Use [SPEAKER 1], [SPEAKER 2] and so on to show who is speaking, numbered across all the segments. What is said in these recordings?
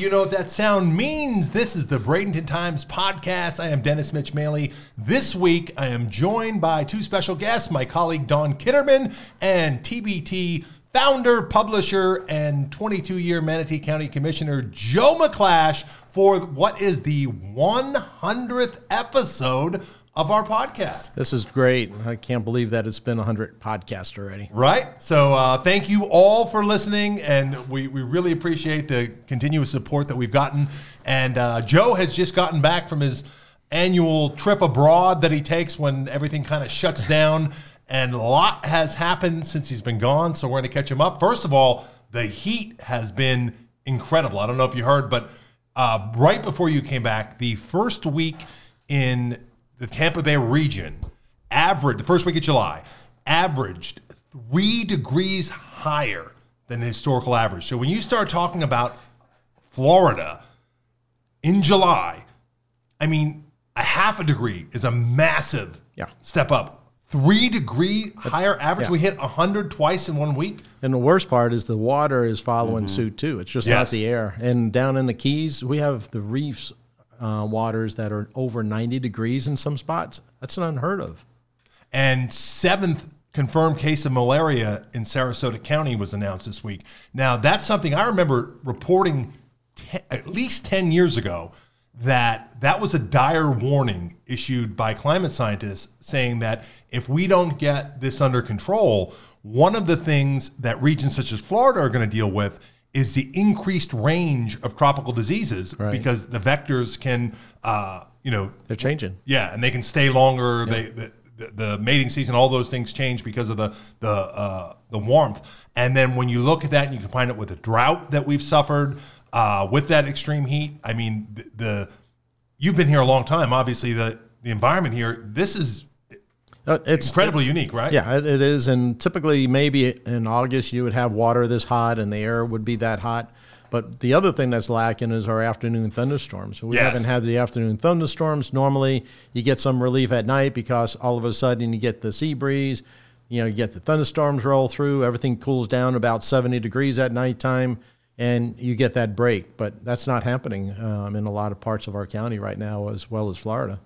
[SPEAKER 1] you know what that sound means. This is the Bradenton Times podcast. I am Dennis Mitch Maley. This week, I am joined by two special guests my colleague Dawn Kitterman and TBT founder, publisher, and 22 year Manatee County Commissioner Joe McClash for what is the 100th episode of our podcast.
[SPEAKER 2] This is great. I can't believe that it's been 100 podcasts already.
[SPEAKER 1] Right. So uh, thank you all for listening, and we, we really appreciate the continuous support that we've gotten. And uh, Joe has just gotten back from his annual trip abroad that he takes when everything kind of shuts down. And a lot has happened since he's been gone. So we're going to catch him up. First of all, the heat has been incredible. I don't know if you heard, but uh, right before you came back, the first week in the Tampa Bay region, average the first week of July, averaged three degrees higher than the historical average. So when you start talking about Florida in July, I mean, a half a degree is a massive
[SPEAKER 2] Yeah.
[SPEAKER 1] step up. Three degree higher average.
[SPEAKER 2] yeah.
[SPEAKER 1] We hit 100 twice in one week.
[SPEAKER 2] And the worst part is the water is following mm-hmm. suit too. It's just
[SPEAKER 1] Yes.
[SPEAKER 2] not the air. And down in the Keys, we have the reefs uh, waters that are over 90 degrees in some spots. That's unheard of.
[SPEAKER 1] And seventh confirmed case of malaria in Sarasota County was announced this week. Now, that's something I remember reporting te- at least 10 years ago that that was a dire warning issued by climate scientists saying that if we don't get this under control, one of the things that regions such as Florida are going to deal with is the increased range of tropical diseases
[SPEAKER 2] Right.
[SPEAKER 1] because the vectors can, uh, you know,
[SPEAKER 2] They're changing.
[SPEAKER 1] yeah, and they can stay longer. They the, the, mating season, all those things change because of the the uh, the warmth. And then when you look at that and you combine it with the drought that we've suffered uh, with that extreme heat, I mean the, the you've been here a long time. Obviously, the the environment here, this is
[SPEAKER 2] It's
[SPEAKER 1] incredibly unique, right?
[SPEAKER 2] Yeah, it, it is. And typically, maybe in August, you would have water this hot and the air would be that hot. But the other thing that's lacking is our afternoon thunderstorms. We
[SPEAKER 1] Yes.
[SPEAKER 2] haven't had the afternoon thunderstorms. Normally, you get some relief at night because all of a sudden you get the sea breeze. You know, you get the thunderstorms roll through. Everything cools down about 70 degrees at nighttime, and you get that break. But that's not happening um, in a lot of parts of our county right now, as well as Florida.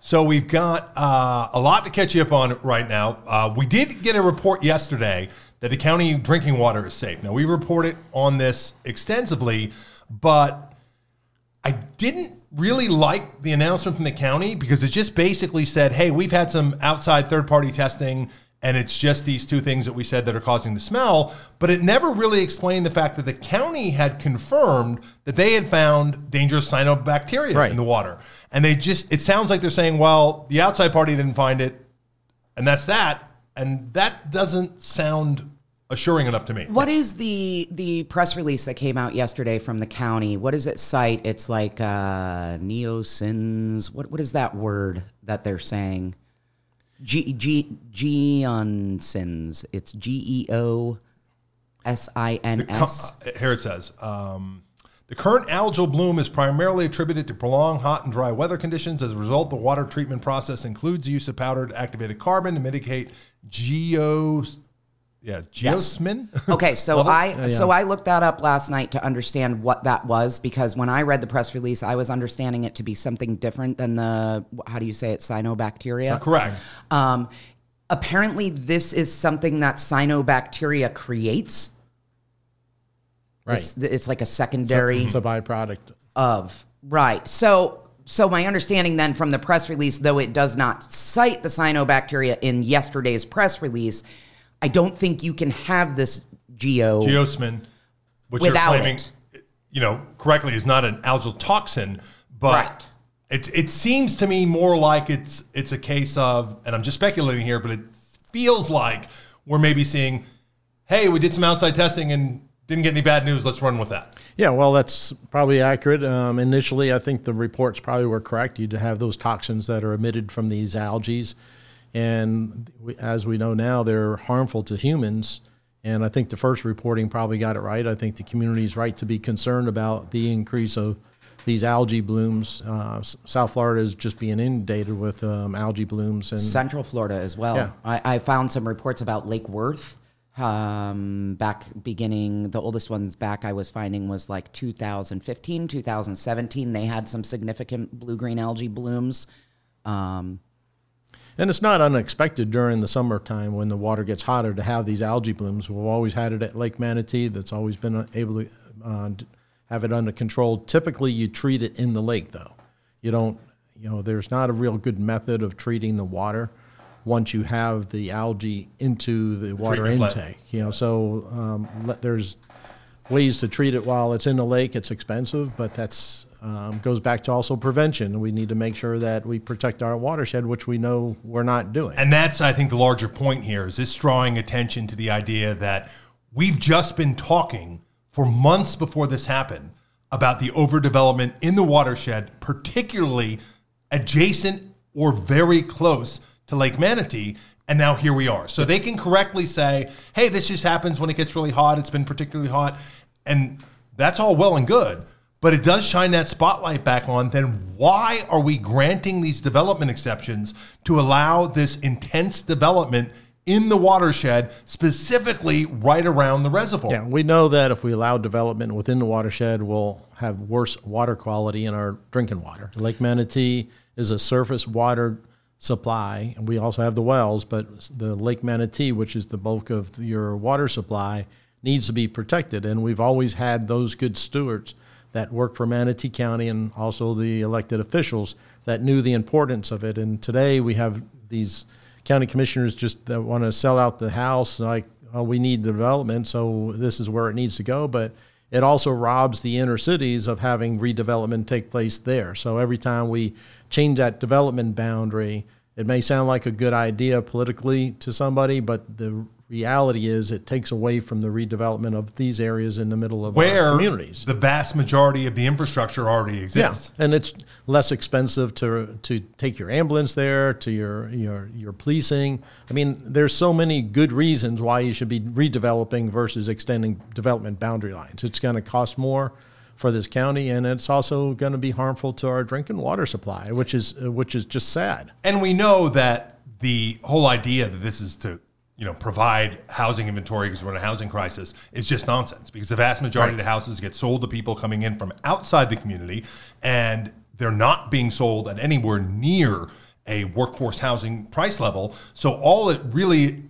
[SPEAKER 1] So we've got uh, a lot to catch you up on right now. Uh, we did get a report yesterday that the county drinking water is safe. Now we reported on this extensively, but I didn't really like the announcement from the county because it just basically said, "Hey, we've had some outside third-party testing." And it's just these two things that we said that are causing the smell, but it never really explained the fact that the county had confirmed that they had found dangerous cyanobacteria
[SPEAKER 2] Right.
[SPEAKER 1] in the water. And they just, it sounds like they're saying, well, the outside party didn't find it, and that's that. And that doesn't sound assuring enough to me.
[SPEAKER 3] What is the the press release that came out yesterday from the county? What does it cite? It's like uh, neosins. What what is that word that they're saying? G G geonsins. It's G E O S I N S.
[SPEAKER 1] Uh, Here it says um, the current algal bloom is primarily attributed to prolonged hot and dry weather conditions. As a result, the water treatment process includes the use of powdered activated carbon to mitigate geo, yeah, geosmin.
[SPEAKER 3] Okay, so
[SPEAKER 1] Level?
[SPEAKER 3] I so I looked that up last night to understand what that was because when I read the press release, I was understanding it to be something different than the how do you say it cyanobacteria.
[SPEAKER 1] Correct.
[SPEAKER 3] Um, apparently, this is something that cyanobacteria creates.
[SPEAKER 2] Right.
[SPEAKER 3] It's, it's like a secondary
[SPEAKER 2] It's a byproduct.
[SPEAKER 3] of right. So, so my understanding then from the press release, though it does not cite the cyanobacteria in yesterday's press release, I don't think you can have this geo.
[SPEAKER 1] Geosmin, which
[SPEAKER 3] Without
[SPEAKER 1] you're claiming,
[SPEAKER 3] it.
[SPEAKER 1] you know, correctly is not an algal toxin, but
[SPEAKER 3] Right.
[SPEAKER 1] it it seems to me more like it's it's a case of, and I'm just speculating here, but it feels like we're maybe seeing, hey, we did some outside testing and didn't get any bad news. Let's run with that.
[SPEAKER 2] Yeah, well, that's probably accurate. Um, initially, I think the reports probably were correct. You'd have those toxins that are emitted from these algae, and we, as we know now, they're harmful to humans. And I think the first reporting probably got it right. I think the community's right to be concerned about the increase of these algae blooms. Uh, South Florida is just being inundated with um, algae blooms, and
[SPEAKER 3] Central Florida as well.
[SPEAKER 2] Yeah.
[SPEAKER 3] I, I found some reports about Lake Worth um, back beginning, the oldest ones back I was finding was like 2015, 2017. They had some significant blue green algae blooms. Um,
[SPEAKER 2] And it's not unexpected during the summertime when the water gets hotter to have these algae blooms. We've always had it at Lake Manatee. That's always been able to uh, have it under control. Typically, you treat it in the lake, though. You don't, you know, there's not a real good method of treating the water once you have the algae into the water
[SPEAKER 1] Treatment plant.
[SPEAKER 2] intake. You know, so um, le- there's ways to treat it while it's in the lake. It's expensive, but that's um, goes back to also prevention. We need to make sure that we protect our watershed, which we know we're not doing.
[SPEAKER 1] And that's, I think, the larger point here is this drawing attention to the idea that we've just been talking for months before this happened about the overdevelopment in the watershed, particularly adjacent or very close to Lake Manatee. And now here we are. So they can correctly say, hey, this just happens when it gets really hot. It's been particularly hot. And that's all well and good. But it does shine that spotlight back on. Then why are we granting these development exceptions to allow this intense development in the watershed, specifically right around the reservoir?
[SPEAKER 2] Yeah, we know that if we allow development within the watershed, we'll have worse water quality in our drinking water. Lake Manatee is a surface water supply, and we also have the wells, but the Lake Manatee, which is the bulk of your water supply, needs to be protected. And we've always had those good stewards that work for Manatee County and also the elected officials that knew the importance of it. And today we have these county commissioners just that want to sell out the house, like, oh, we need development, so this is where it needs to go. But it also robs the inner cities of having redevelopment take place there. So every time we change that development boundary, it may sound like a good idea politically to somebody, but the reality is it takes away from the redevelopment of these areas in the middle of
[SPEAKER 1] Where
[SPEAKER 2] communities.
[SPEAKER 1] the vast majority of the infrastructure already exists.
[SPEAKER 2] Yeah, and it's less expensive to to take your ambulance there, to your your your policing. I mean, there's so many good reasons why you should be redeveloping versus extending development boundary lines. It's going to cost more for this county, and it's also going to be harmful to our drinking water supply, which is which is just sad.
[SPEAKER 1] And we know that the whole idea that this is to you know provide housing inventory because we're in a housing crisis is just nonsense because the vast majority of the houses get sold to people coming in from outside the community and they're not being sold at anywhere near a workforce housing price level so all it really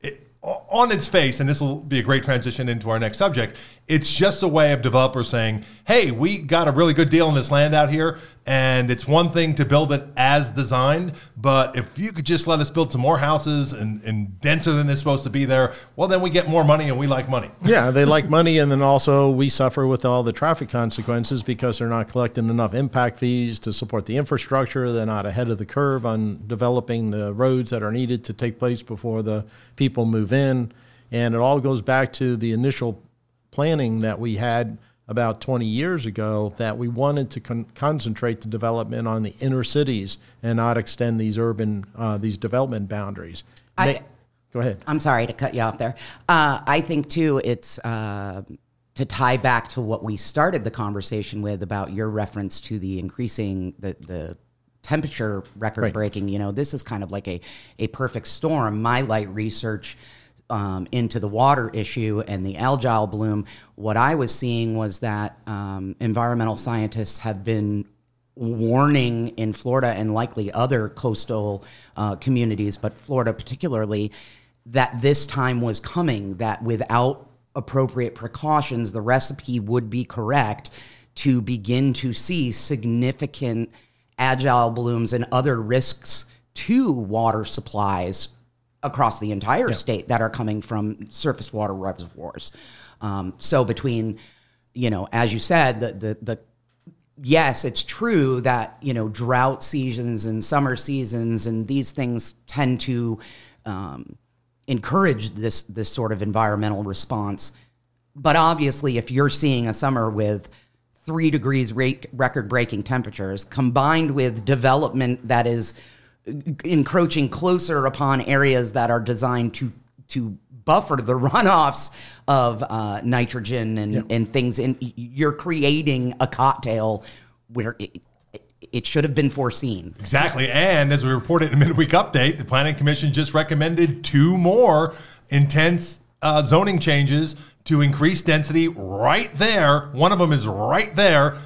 [SPEAKER 1] it, on its face, and this will be a great transition into our next subject, it's just a way of developers saying, hey, we got a really good deal on this land out here, and it's one thing to build it as designed, but if you could just let us build some more houses and, and denser than it's supposed to be there, well, then we get more money and we like money.
[SPEAKER 2] Yeah, they like money, and then also we suffer with all the traffic consequences because they're not collecting enough impact fees to support the infrastructure. They're not ahead of the curve on developing the roads that are needed to take place before the people move in. And it all goes back to the initial planning that we had about 20 years ago that we wanted to con- concentrate the development on the inner cities and not extend these urban, uh, these development boundaries.
[SPEAKER 3] I-
[SPEAKER 2] Ma- Go ahead.
[SPEAKER 3] I'm sorry to cut you off there. Uh, I think too, it's uh, to tie back to what we started the conversation with about your reference to the increasing the the temperature record breaking. You know, this is kind of like a a perfect storm. My light research. Um, into the water issue and the algal bloom, what I was seeing was that um, environmental scientists have been warning in Florida and likely other coastal uh, communities, but Florida particularly, that this time was coming, that without appropriate precautions, the recipe would be correct to begin to see significant algal blooms and other risks to water supplies across the entire state that are coming from surface water reservoirs. Um, so between, you know, as you said, the the, the yes, it's true that you know drought seasons and summer seasons and these things tend to um, encourage this this sort of environmental response. But obviously, if you're seeing a summer with three degrees record breaking temperatures combined with development that is encroaching closer upon areas that are designed to to buffer the runoffs of uh, nitrogen and, and things and you're creating a cocktail where it, it should have been foreseen
[SPEAKER 1] Exactly. And as we reported in the midweek update, the Planning Commission just recommended two more intense uh, zoning changes to increase density right there. One of them is right there.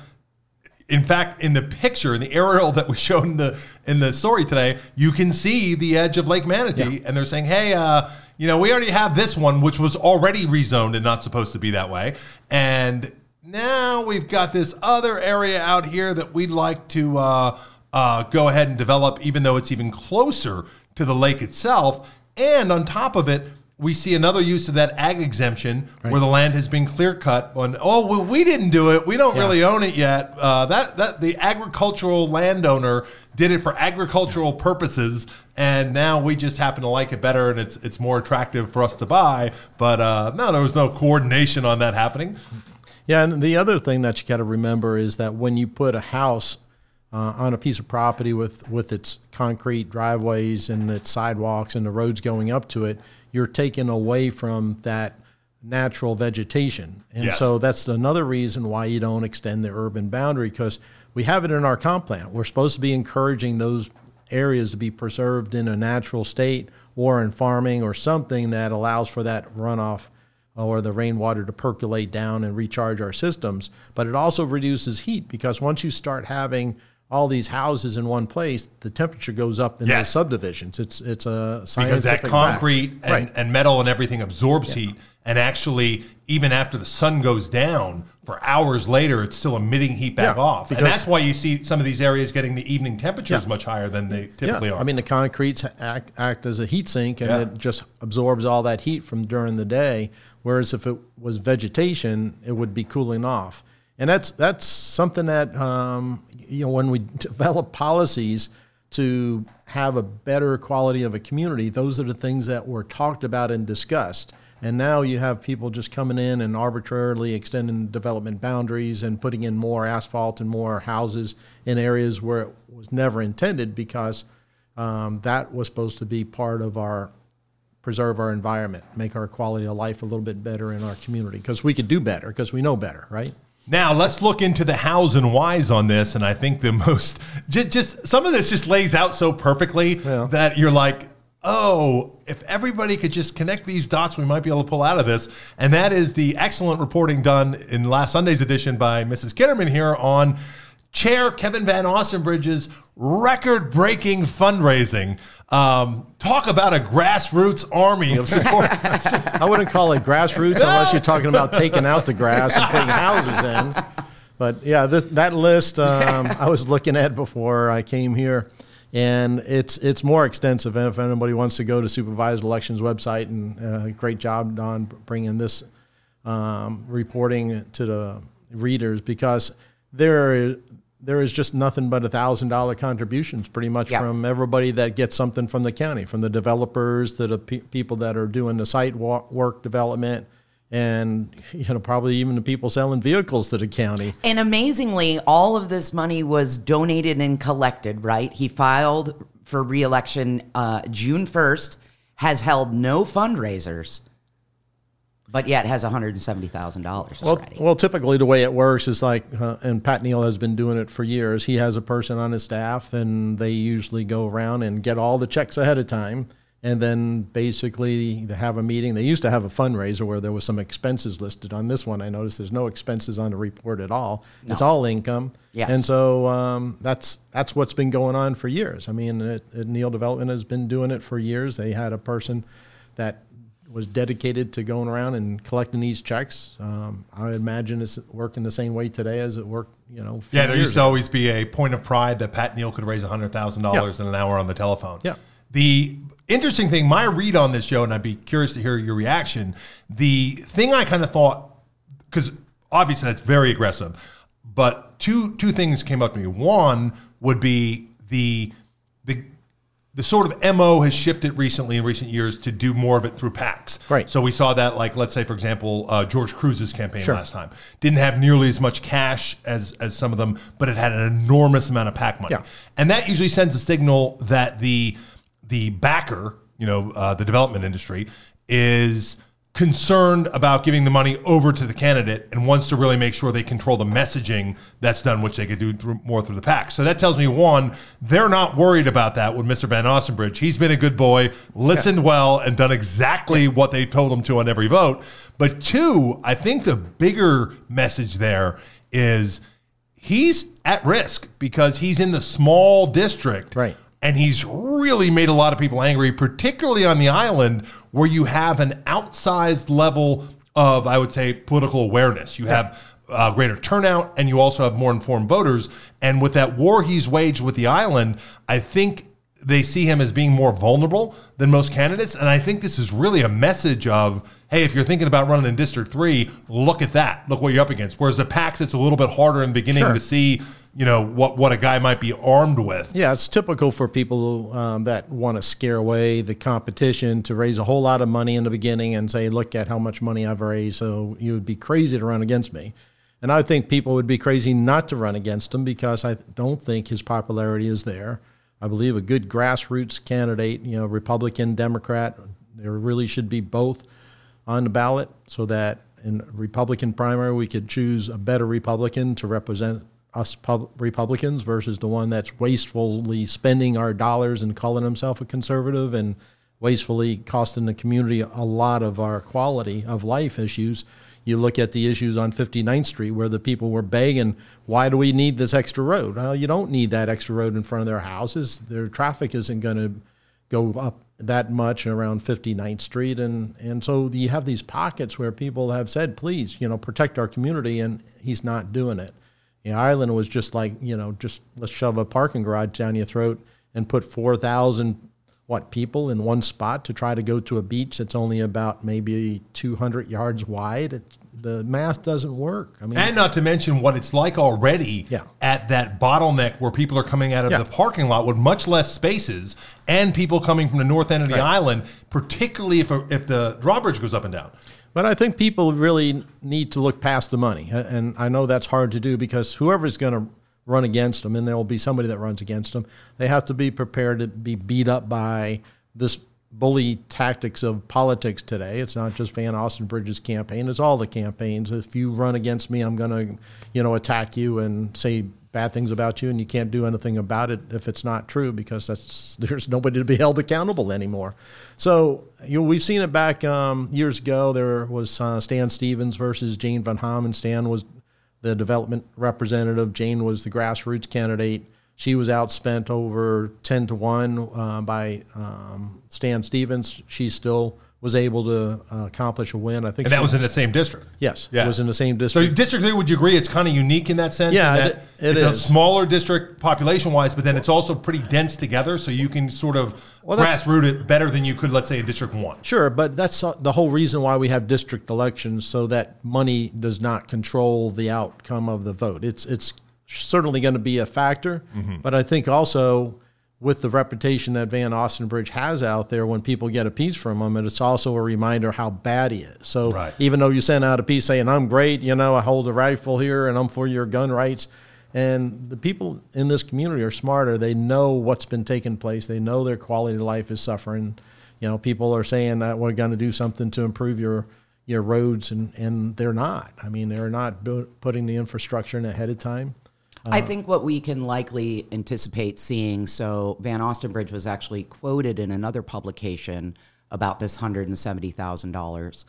[SPEAKER 1] In fact, in the picture, in the aerial that was shown in the in the story today, you can see the edge of Lake Manatee, and they're saying, "Hey, uh, you know, we already have this one, which was already rezoned and not supposed to be that way, and now we've got this other area out here that we'd like to uh, uh, go ahead and develop, even though it's even closer to the lake itself. And on top of it, we see another use of that ag exemption where the land has been clear cut. On oh, well, we didn't do it. We don't
[SPEAKER 2] Yeah.
[SPEAKER 1] really own it yet. Uh, that that the agricultural landowner did it for agricultural purposes, and now we just happen to like it better, and it's it's more attractive for us to buy. But uh, no, there was no coordination on that happening.
[SPEAKER 2] Yeah, and the other thing that you got to remember is that when you put a house uh, on a piece of property with with its concrete driveways and its sidewalks and the roads going up to it, you're taking away from that natural vegetation, and
[SPEAKER 1] Yes.
[SPEAKER 2] so that's another reason why you don't extend the urban boundary because we have it in our comp plan. We're supposed to be encouraging those areas to be preserved in a natural state or in farming or something that allows for that runoff or the rainwater to percolate down and recharge our systems. But it also reduces heat because once you start having all these houses in one place, the temperature goes up in
[SPEAKER 1] Yes.
[SPEAKER 2] those subdivisions. It's it's a
[SPEAKER 1] because that concrete and,
[SPEAKER 2] right.
[SPEAKER 1] and metal and everything absorbs heat and actually even after the sun goes down for hours later it's still emitting heat back
[SPEAKER 2] Yeah,
[SPEAKER 1] off and that's why you see some of these areas getting the evening temperatures
[SPEAKER 2] Yeah.
[SPEAKER 1] much higher than they typically
[SPEAKER 2] yeah.
[SPEAKER 1] are
[SPEAKER 2] I mean, the concretes act, act as a heat sink, and
[SPEAKER 1] Yeah.
[SPEAKER 2] it just absorbs all that heat from during the day. Whereas if it was vegetation, it would be cooling off. And that's that's something that um, you know when we develop policies to have a better quality of a community, those are the things that were talked about and discussed. And now you have people just coming in and arbitrarily extending development boundaries and putting in more asphalt and more houses in areas where it was never intended because um, that was supposed to be part of our preserve our environment, make our quality of life a little bit better in our community because we could do better because we know better, right?
[SPEAKER 1] Now let's look into the hows and whys on this and i think the most just, just some of this just lays out so perfectly
[SPEAKER 2] Yeah.
[SPEAKER 1] that you're like oh if everybody could just connect these dots we might be able to pull out of this and that is the excellent reporting done in last sunday's edition by mrs kitterman here on chair Kevin Van Ostenbridge's record-breaking fundraising um, talk about a grassroots army of support
[SPEAKER 2] I wouldn't call it grassroots unless you're talking about taking out the grass and putting houses in. But yeah, th- that list um, I was looking at before I came here, and it's it's more extensive. And if anybody wants to go to Supervised Elections website, and uh, great job Dawn bringing this um, reporting to the readers because there there is just nothing but a thousand dollar contributions pretty much
[SPEAKER 3] Yeah.
[SPEAKER 2] from everybody that gets something from the county, from the developers to the pe- people that are doing the site wa- work development, and you know probably even the people selling vehicles to the county.
[SPEAKER 3] And amazingly, all of this money was donated and collected, right? He filed for reelection uh, June 1st, has held no fundraisers, but yet has $170,000
[SPEAKER 2] Well,
[SPEAKER 3] already.
[SPEAKER 2] well, typically the way it works is like, uh, and Pat Neal has been doing it for years. He has a person on his staff, and they usually go around and get all the checks ahead of time, and then basically they have a meeting. They used to have a fundraiser where there was some expenses listed. On this one, I noticed there's no expenses on the report at all. It's all income.
[SPEAKER 3] Yes.
[SPEAKER 2] And so um, that's that's what's been going on for years. I mean, it, it, Neal Development has been doing it for years. They had a person that was dedicated to going around and collecting these checks. Um, I imagine it's working the same way today as it worked, you know.
[SPEAKER 1] Yeah, there used to always be a point of pride that Pat Neal could raise hundred thousand dollars in an hour on the telephone.
[SPEAKER 2] Yeah.
[SPEAKER 1] The interesting thing, my read on this show, and I'd be curious to hear your reaction. The thing I kind of thought, because obviously that's very aggressive, but two two things came up to me. One would be the the the sort of mo has shifted recently in recent years to do more of it through PACs.
[SPEAKER 2] Right.
[SPEAKER 1] So we saw that, like, let's say, for example, uh, George Kruse's campaign
[SPEAKER 2] Sure.
[SPEAKER 1] last time didn't have nearly as much cash as as some of them, but it had an enormous amount of PAC money,
[SPEAKER 2] Yeah.
[SPEAKER 1] and that usually sends a signal that the the backer, you know, uh, the development industry is concerned about giving the money over to the candidate and wants to really make sure they control the messaging that's done, which they could do through, more through the PAC. So that tells me one, they're not worried about that with Mr. Van Ostenbridge. He's been a good boy, listened yeah. well, and done exactly what they told him to on every vote. But two, I think the bigger message there is he's at risk because he's in the small district.
[SPEAKER 2] Right.
[SPEAKER 1] And he's really made a lot of people angry, particularly on the island where you have an outsized level of, I would say, political awareness. You have uh, greater turnout and you also have more informed voters. And with that war he's waged with the island, I think they see him as being more vulnerable than most candidates. And I think this is really a message of hey, if you're thinking about running in District 3, look at that. Look what you're up against. Whereas the PACs, it's a little bit harder in the beginning sure. to see, you know, what, what a guy might be armed with.
[SPEAKER 2] Yeah, it's typical for people um, that want to scare away the competition to raise a whole lot of money in the beginning and say, look at how much money I've raised, so you would be crazy to run against me. And I think people would be crazy not to run against him because I don't think his popularity is there. I believe a good grassroots candidate, you know, Republican, Democrat, there really should be both on the ballot so that in Republican primary we could choose a better Republican to represent us pub- Republicans versus the one that's wastefully spending our dollars and calling himself a conservative and wastefully costing the community a lot of our quality of life issues. You look at the issues on 59th Street where the people were begging, why do we need this extra road? Well, you don't need that extra road in front of their houses. Their traffic isn't going to go up that much around 59th Street. And, and so you have these pockets where people have said, please, you know, protect our community, and he's not doing it. The island was just like, you know, just let's shove a parking garage down your throat and put 4,000 what people in one spot to try to go to a beach that's only about maybe 200 yards wide. It, the math doesn't work.
[SPEAKER 1] I mean, and not to mention what it's like already
[SPEAKER 2] yeah.
[SPEAKER 1] at that bottleneck where people are coming out of yeah. the parking lot with much less spaces, and people coming from the north end of the right. island, particularly if if the drawbridge goes up and down.
[SPEAKER 2] But I think people really need to look past the money, and I know that's hard to do because whoever's going to run against them, and there will be somebody that runs against them, they have to be prepared to be beat up by this bully tactics of politics today. It's not just Van Austin Ostenbridge's campaign; it's all the campaigns. If you run against me, I'm going to, you know, attack you and say bad things about you, and you can't do anything about it if it's not true because that's there's nobody to be held accountable anymore. So you know, we've seen it back um, years ago. There was uh, Stan Stevens versus Jane von Hahmann. Stan was the development representative. Jane was the grassroots candidate. She was outspent over 10 to 1 uh, by um, Stan Stevens. She's still was able to uh, accomplish a win. I think,
[SPEAKER 1] and that was in the same district.
[SPEAKER 2] Yes, yeah. it was in the same district.
[SPEAKER 1] So, district three, would you agree? It's kind of unique in that sense.
[SPEAKER 2] Yeah,
[SPEAKER 1] that
[SPEAKER 2] it,
[SPEAKER 1] it it's is. a smaller district population-wise, but then it's also pretty dense together, so you can sort of well, grassroot it better than you could, let's say, in District One.
[SPEAKER 2] Sure, but that's the whole reason why we have district elections, so that money does not control the outcome of the vote. It's it's certainly going to be a factor, mm-hmm. but I think also with the reputation that Van Ostenbridge has out there, when people get a piece from him, and it's also a reminder how bad he is. So right. even though you send out a piece saying I'm great, you know, I hold a rifle here and I'm for your gun rights, and the people in this community are smarter. They know what's been taking place. They know their quality of life is suffering. You know, people are saying that we're going to do something to improve your your roads, and and they're not. I mean, they're not putting the infrastructure in ahead of time.
[SPEAKER 3] I think what we can likely anticipate seeing. So Van Ostenbridge was actually quoted in another publication about this hundred and seventy thousand dollars.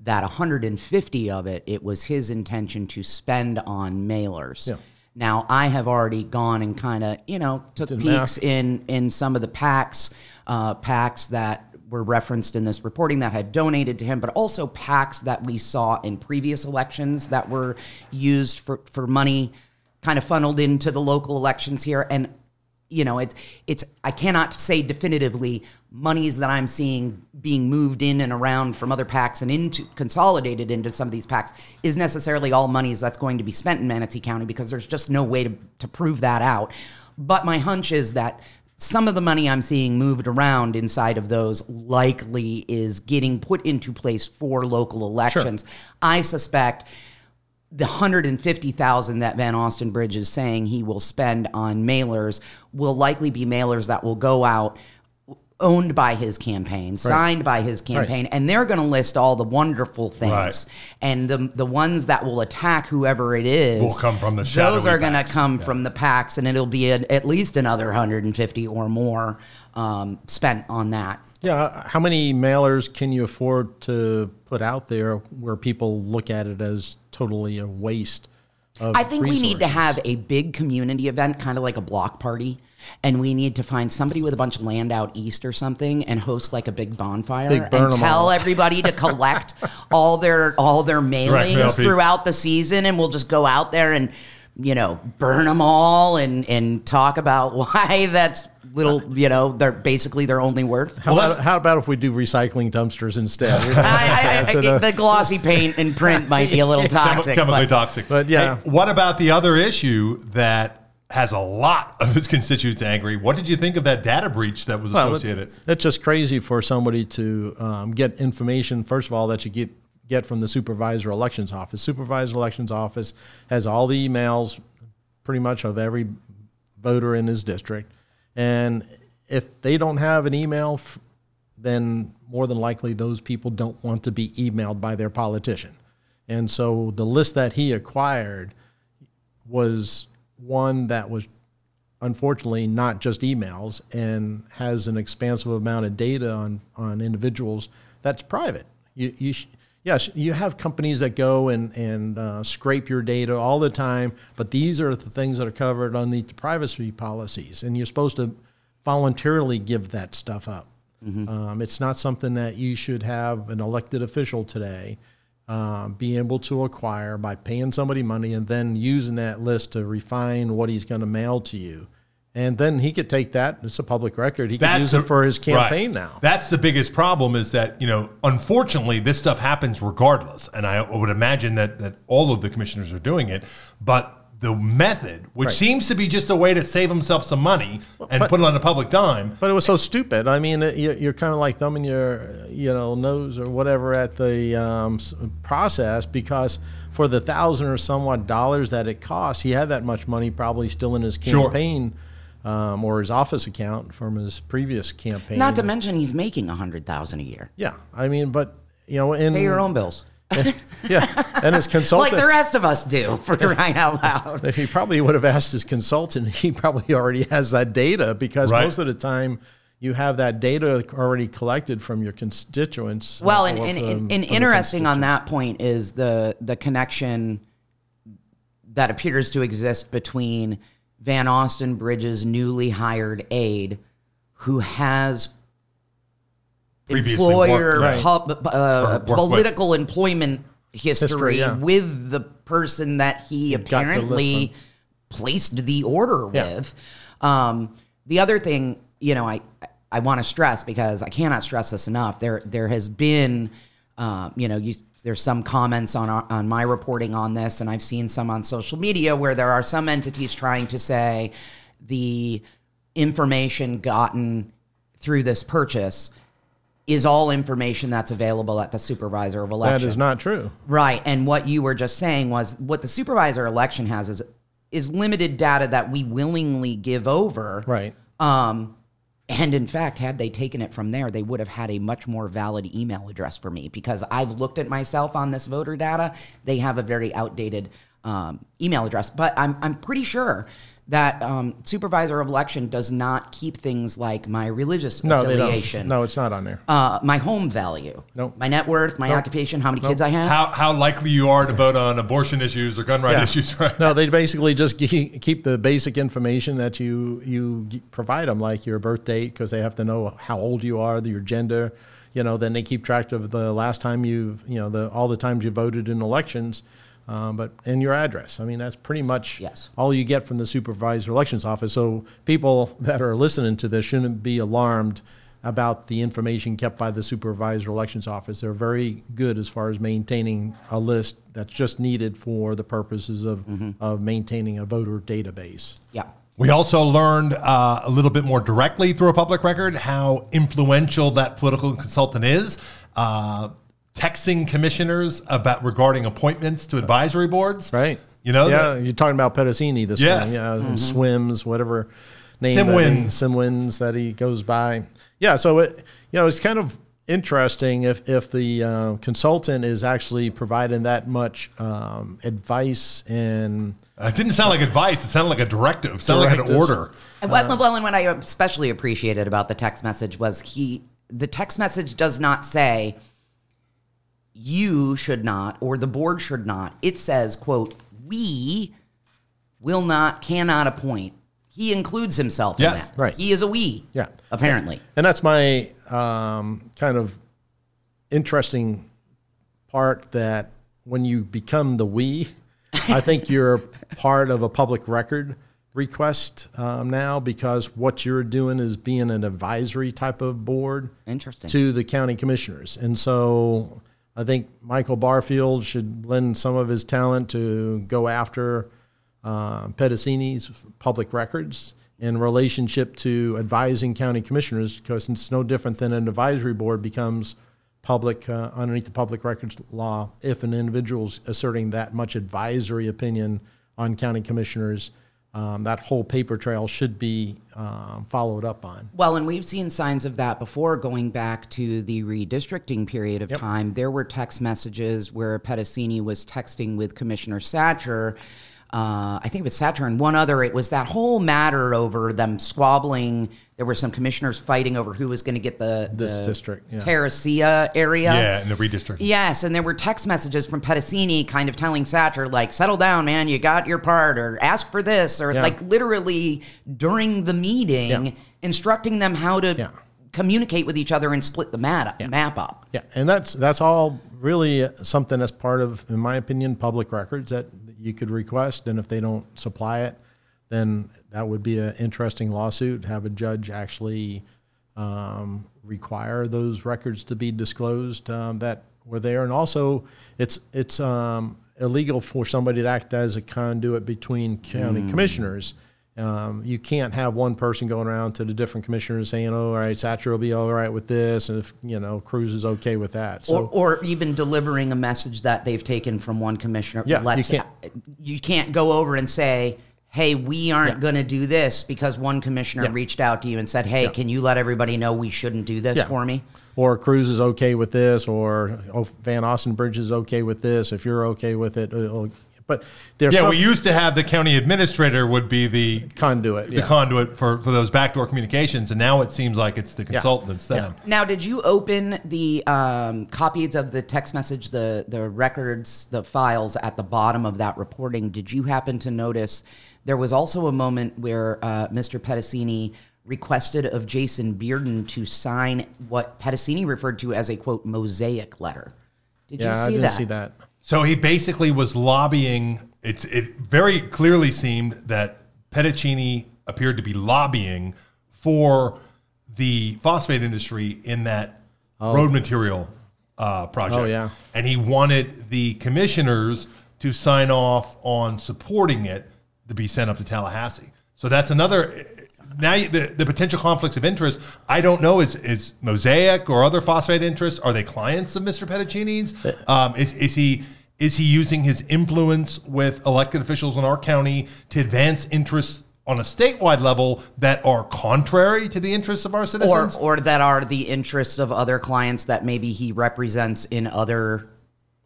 [SPEAKER 3] That 150 of it, it was his intention to spend on mailers. Yeah. Now I have already gone and kind of you know took Did peeks in in some of the PACs uh, PACs that were referenced in this reporting that had donated to him, but also PACs that we saw in previous elections that were used for for money kind of funneled into the local elections here and you know it's it's I cannot say definitively monies that I'm seeing being moved in and around from other PACs and into consolidated into some of these PACs is necessarily all monies that's going to be spent in Manatee County because there's just no way to, to prove that out. But my hunch is that some of the money I'm seeing moved around inside of those likely is getting put into place for local elections. Sure. I suspect the 150,000 that Van Ostenbridge is saying he will spend on mailers will likely be mailers that will go out owned by his campaign, signed by his campaign, and they're going to list all the wonderful things.
[SPEAKER 1] Right.
[SPEAKER 3] And the the ones that will attack whoever it is
[SPEAKER 1] Will come from the
[SPEAKER 3] Those are going to come from the PACs, and it'll be a, at least another 150 or more um, spent on that.
[SPEAKER 2] Yeah, how many mailers can you afford to put out there where people look at it as totally a waste of
[SPEAKER 3] I think we need to have a big community event, kind of like a block party, and we need to find somebody with a bunch of land out east or something, and host like a big bonfire
[SPEAKER 2] Big
[SPEAKER 3] and tell
[SPEAKER 2] all.
[SPEAKER 3] everybody to collect all their all their mailings
[SPEAKER 1] mail piece.
[SPEAKER 3] throughout the season, and we'll just go out there and you know burn them all and and talk about why that's little you know they're basically their only worth.
[SPEAKER 2] How,
[SPEAKER 1] Well,
[SPEAKER 2] about, how about if we do recycling dumpsters instead?
[SPEAKER 3] I, I, I,
[SPEAKER 2] So the-
[SPEAKER 3] the glossy paint and print might be a little toxic.
[SPEAKER 1] chemically
[SPEAKER 3] but-
[SPEAKER 1] toxic.
[SPEAKER 2] but yeah.
[SPEAKER 1] Hey, what about the other issue that has a lot of his constituents angry? What did you think of that data breach that was
[SPEAKER 2] Well, it-
[SPEAKER 1] associated?
[SPEAKER 2] it's just crazy for somebody to um, get information. First of all, that you get get from the supervisor elections office. Supervisor elections office has all the emails, pretty much of every voter in his district, and if they don't have an email, then more than likely those people don't want to be emailed by their politician. And so the list that he acquired was one that was unfortunately not just emails and has an expansive amount of data on, on individuals that's private. You, you sh- yes, you have companies that go and, and uh, scrape your data all the time, but these are the things that are covered underneath the privacy policies, and you're supposed to voluntarily give that stuff up. Um, it's not something that you should have an elected official today um, be able to acquire by paying somebody money and then using that list to refine what he's going to mail to you. And then he could take that, it's a public record, he could use
[SPEAKER 1] the-
[SPEAKER 2] it for his campaign
[SPEAKER 1] right.
[SPEAKER 2] now.
[SPEAKER 1] That's the biggest problem is that, you know, unfortunately, this stuff happens regardless. And I would imagine that, that all of the commissioners are doing it. But the method, which
[SPEAKER 2] Right.
[SPEAKER 1] seems to be just a way to save himself some money and
[SPEAKER 2] but-
[SPEAKER 1] put it on a public dime,
[SPEAKER 2] But it was so stupid. I mean, you're kind of like thumbing your, you know, nose or whatever at the um, process because for the thousand or somewhat dollars that it costs, he had that much money probably still in his
[SPEAKER 1] Sure.
[SPEAKER 2] Campaign um, or his office account from his previous campaign.
[SPEAKER 3] Not to mention he's making a hundred thousand a year.
[SPEAKER 2] yeah, I mean, but you know, in
[SPEAKER 3] Pay your own bills.
[SPEAKER 2] yeah, and his consultant, like
[SPEAKER 3] the rest of us do for crying out loud.
[SPEAKER 2] if he probably would have asked his consultant, he probably already has that data because
[SPEAKER 1] Right.
[SPEAKER 2] most of the time you have that data already collected from your constituents. uh,
[SPEAKER 3] Well, and, and, and,
[SPEAKER 2] from
[SPEAKER 3] and interesting on that point is the the connection that appears to exist between Van Ostenbridge's newly hired aide, who has
[SPEAKER 1] Previously
[SPEAKER 3] employer
[SPEAKER 1] worked- Right.
[SPEAKER 3] pub, uh,
[SPEAKER 1] Or worked with.
[SPEAKER 3] political employment history,
[SPEAKER 2] History, yeah.
[SPEAKER 3] with the person that he
[SPEAKER 2] got the list
[SPEAKER 3] apparently placed the order
[SPEAKER 2] Yeah.
[SPEAKER 3] with. Um, the other thing, you know, I I want to stress because I cannot stress this enough. There there has been, uh, you know, you, there's some comments on our, on my reporting on this, and I've seen some on social media where there are some entities trying to say the information gotten through this purchase is all information that's available at the supervisor of election.
[SPEAKER 2] That is not true.
[SPEAKER 3] Right. And what you were just saying was what the supervisor election has is is limited data that we willingly give over.
[SPEAKER 2] Right.
[SPEAKER 3] Um, and in fact, had they taken it from there, they would have had a much more valid email address for me because I've looked at myself on this voter data. They have a very outdated um, email address, but I'm I'm pretty sure that um, supervisor of election does not keep things like my religious
[SPEAKER 2] No,
[SPEAKER 3] affiliation.
[SPEAKER 2] No, it's not on there.
[SPEAKER 3] uh, my home value,
[SPEAKER 2] Nope.
[SPEAKER 3] my net worth, my occupation, how many kids I have.
[SPEAKER 1] how, how likely you are to vote on abortion issues or gun right
[SPEAKER 2] Yeah.
[SPEAKER 1] issues, right?
[SPEAKER 2] No, they basically just keep the basic information that you you provide them, like your birth date, because they have to know how old you are, your gender. You know, then they keep track of the last time you've, you know the all the times you voted in elections, um, but and your address. I mean, that's pretty much
[SPEAKER 3] Yes.
[SPEAKER 2] all you get from the supervisor elections office. So people that are listening to this shouldn't be alarmed about the information kept by the supervisor elections office. They're very good as far as maintaining a list that's just needed for the purposes of, of maintaining a voter database.
[SPEAKER 3] yeah.
[SPEAKER 1] We also learned uh, a little bit more directly through a public record how influential that political consultant is. Uh, texting commissioners about regarding appointments to advisory boards.
[SPEAKER 2] Right.
[SPEAKER 1] You know,
[SPEAKER 2] Yeah,
[SPEAKER 1] that-
[SPEAKER 2] you're talking about Pedicini this
[SPEAKER 1] Yes.
[SPEAKER 2] time. Yeah, swims, whatever. name.
[SPEAKER 1] Sim
[SPEAKER 2] that he-
[SPEAKER 1] Wins.
[SPEAKER 2] Sim Wins that he goes by. Yeah, so it you know it's kind of interesting if if the uh, consultant is actually providing that much um, advice and
[SPEAKER 1] It didn't sound like advice. It sounded like a directive. It sounded like an order.
[SPEAKER 3] And what, well, and what I especially appreciated about the text message was he, the text message does not say you should not or the board should not. It says, quote, we will not, cannot appoint. He includes himself
[SPEAKER 1] Yes,
[SPEAKER 3] in that.
[SPEAKER 2] right.
[SPEAKER 3] He is a we.
[SPEAKER 2] Yeah.
[SPEAKER 3] Apparently.
[SPEAKER 2] And that's my um, kind of interesting part that when you become the we, I think you're part of a public record request um, now because what you're doing is being an advisory type of board
[SPEAKER 3] Interesting.
[SPEAKER 2] to the county commissioners. And so I think Michael Barfield should lend some of his talent to go after uh, Pedicini's public records in relationship to advising county commissioners because it's no different than an advisory board becomes public uh, underneath the public records law if an individual's asserting that much advisory opinion on county commissioners um, that whole paper trail should be um, followed up on
[SPEAKER 3] Well, and we've seen signs of that before going back to the redistricting period of time. There were text messages where Pedicini was texting with Commissioner Satcher. Uh, I think it was Satcher and one other. It was that whole matter over them squabbling. There were some commissioners fighting over who was going to get the,
[SPEAKER 2] This
[SPEAKER 3] the
[SPEAKER 2] district, yeah.
[SPEAKER 3] Terra Ceia area.
[SPEAKER 1] Yeah, in the redistricting.
[SPEAKER 3] Yes, and there were text messages from Pedicini kind of telling Satcher, like, settle down, man, you got your part, or ask for this, or
[SPEAKER 2] Yeah.
[SPEAKER 3] like literally during the meeting,
[SPEAKER 2] Yeah.
[SPEAKER 3] instructing them how to
[SPEAKER 2] Yeah.
[SPEAKER 3] Communicate with each other and split the map, map up.
[SPEAKER 2] Yeah, and that's that's all really something that's part of, in my opinion, public records that you could request, and if they don't supply it, then that would be an interesting lawsuit. Have a judge actually um, require those records to be disclosed um, that were there, and also it's it's um, illegal for somebody to act as a conduit between county commissioners. Um, you can't have one person going around to the different commissioners saying, "Oh, all right, Satcher will be all right with this," and if you know Kruse is okay with that. So
[SPEAKER 3] or, or even delivering a message that they've taken from one commissioner.
[SPEAKER 2] Yeah, you
[SPEAKER 3] Let's-
[SPEAKER 2] can't-
[SPEAKER 3] you can't go over and say, "Hey, we aren't
[SPEAKER 2] Yeah.
[SPEAKER 3] going to do this," because one commissioner
[SPEAKER 2] Yeah.
[SPEAKER 3] reached out to you and said, "Hey,
[SPEAKER 2] Yeah.
[SPEAKER 3] can you let everybody know we shouldn't do this for me?"
[SPEAKER 2] or Kruse is okay with this, or oh, Van Ostenbridge is okay with this. If you're okay with it, it'll- but there's
[SPEAKER 1] Yeah,
[SPEAKER 2] some
[SPEAKER 1] we used to have the county administrator would be the
[SPEAKER 2] conduit.
[SPEAKER 1] the
[SPEAKER 2] yeah.
[SPEAKER 1] conduit for, for those backdoor communications, and now it seems like it's the consultant instead.
[SPEAKER 3] Now, did you open the um, copies of the text message, the the records, the files at the bottom of that reporting? Did you happen to notice there was also a moment where uh, Mr. Pedicini requested of Jason Bearden to sign what Pedicini referred to as a quote mosaic letter? Did
[SPEAKER 2] yeah,
[SPEAKER 3] you see
[SPEAKER 2] I didn't
[SPEAKER 3] that?
[SPEAKER 2] see that.
[SPEAKER 1] So he basically was lobbying. It's it very clearly seemed that Pedicini appeared to be lobbying for the phosphate industry in that road material uh, project.
[SPEAKER 2] Oh, yeah.
[SPEAKER 1] and he wanted the commissioners to sign off on supporting it to be sent up to Tallahassee. So that's another. Now you- the, the potential conflicts of interest. I don't know. Is is Mosaic or other phosphate interests? Are they clients of Mr. Pedicini's? Um, is is he is he using his influence with elected officials in our county to advance interests on a statewide level that are contrary to the interests of our citizens?
[SPEAKER 3] or or that are the interests of other clients that maybe he represents in other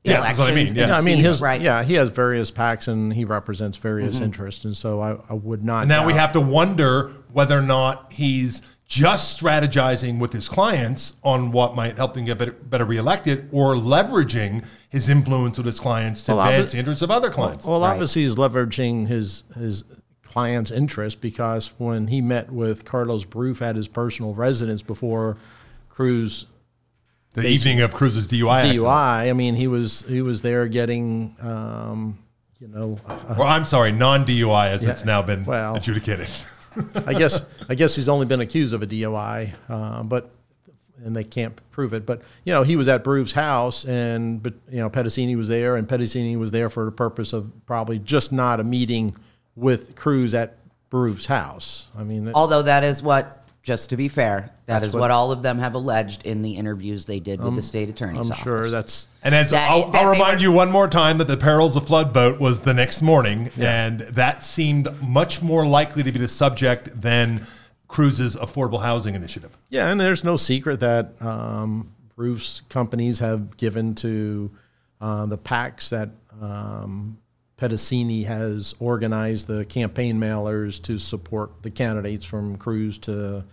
[SPEAKER 1] Yes, that's what I mean,
[SPEAKER 3] elections
[SPEAKER 1] yeah.
[SPEAKER 2] Yeah, I mean, his
[SPEAKER 3] right?
[SPEAKER 2] yeah, he has various PACs and he represents various interests, and so I, I would not.
[SPEAKER 1] And now we have to wonder whether or not he's just strategizing with his clients on what might help them get better, better reelected or leveraging his influence with his clients to
[SPEAKER 2] Well,
[SPEAKER 1] advance
[SPEAKER 2] obvi-
[SPEAKER 1] the interests of other clients.
[SPEAKER 2] Well,
[SPEAKER 3] Right.
[SPEAKER 2] obviously, he's leveraging his his client's interest because when he met with Carlos Beruff at his personal residence before Kruse
[SPEAKER 1] the evening of Kruse's DUI. accident.
[SPEAKER 2] DUI, I mean, he was he was there getting, um, you know,
[SPEAKER 1] Or I'm sorry, non-DUI as it's now been
[SPEAKER 2] well.
[SPEAKER 1] adjudicated.
[SPEAKER 2] I guess I guess he's only been accused of a DUI, uh, but and they can't prove it. But you know, he was at Beruff's house, and but you know, Pedicini was there, and Pedicini was there for the purpose of probably just not a meeting with Kruse at Beruff's house. I mean, it-
[SPEAKER 3] Although that is what, just to be fair, That
[SPEAKER 2] That's
[SPEAKER 3] is what, all of them have alleged in the interviews they did with the state attorney's
[SPEAKER 2] I'm
[SPEAKER 3] office.
[SPEAKER 2] sure that's
[SPEAKER 1] And as
[SPEAKER 3] That-
[SPEAKER 1] I'll,
[SPEAKER 3] that
[SPEAKER 1] I'll remind
[SPEAKER 3] were-
[SPEAKER 1] you one more time that the perils of flood vote was the next morning, and that seemed much more likely to be the subject than Kruse's affordable housing initiative.
[SPEAKER 2] Yeah, and there's no secret that um, Beruff's companies have given to uh, the PACs that um, Pedicini has organized the campaign mailers to support the candidates from Cruz to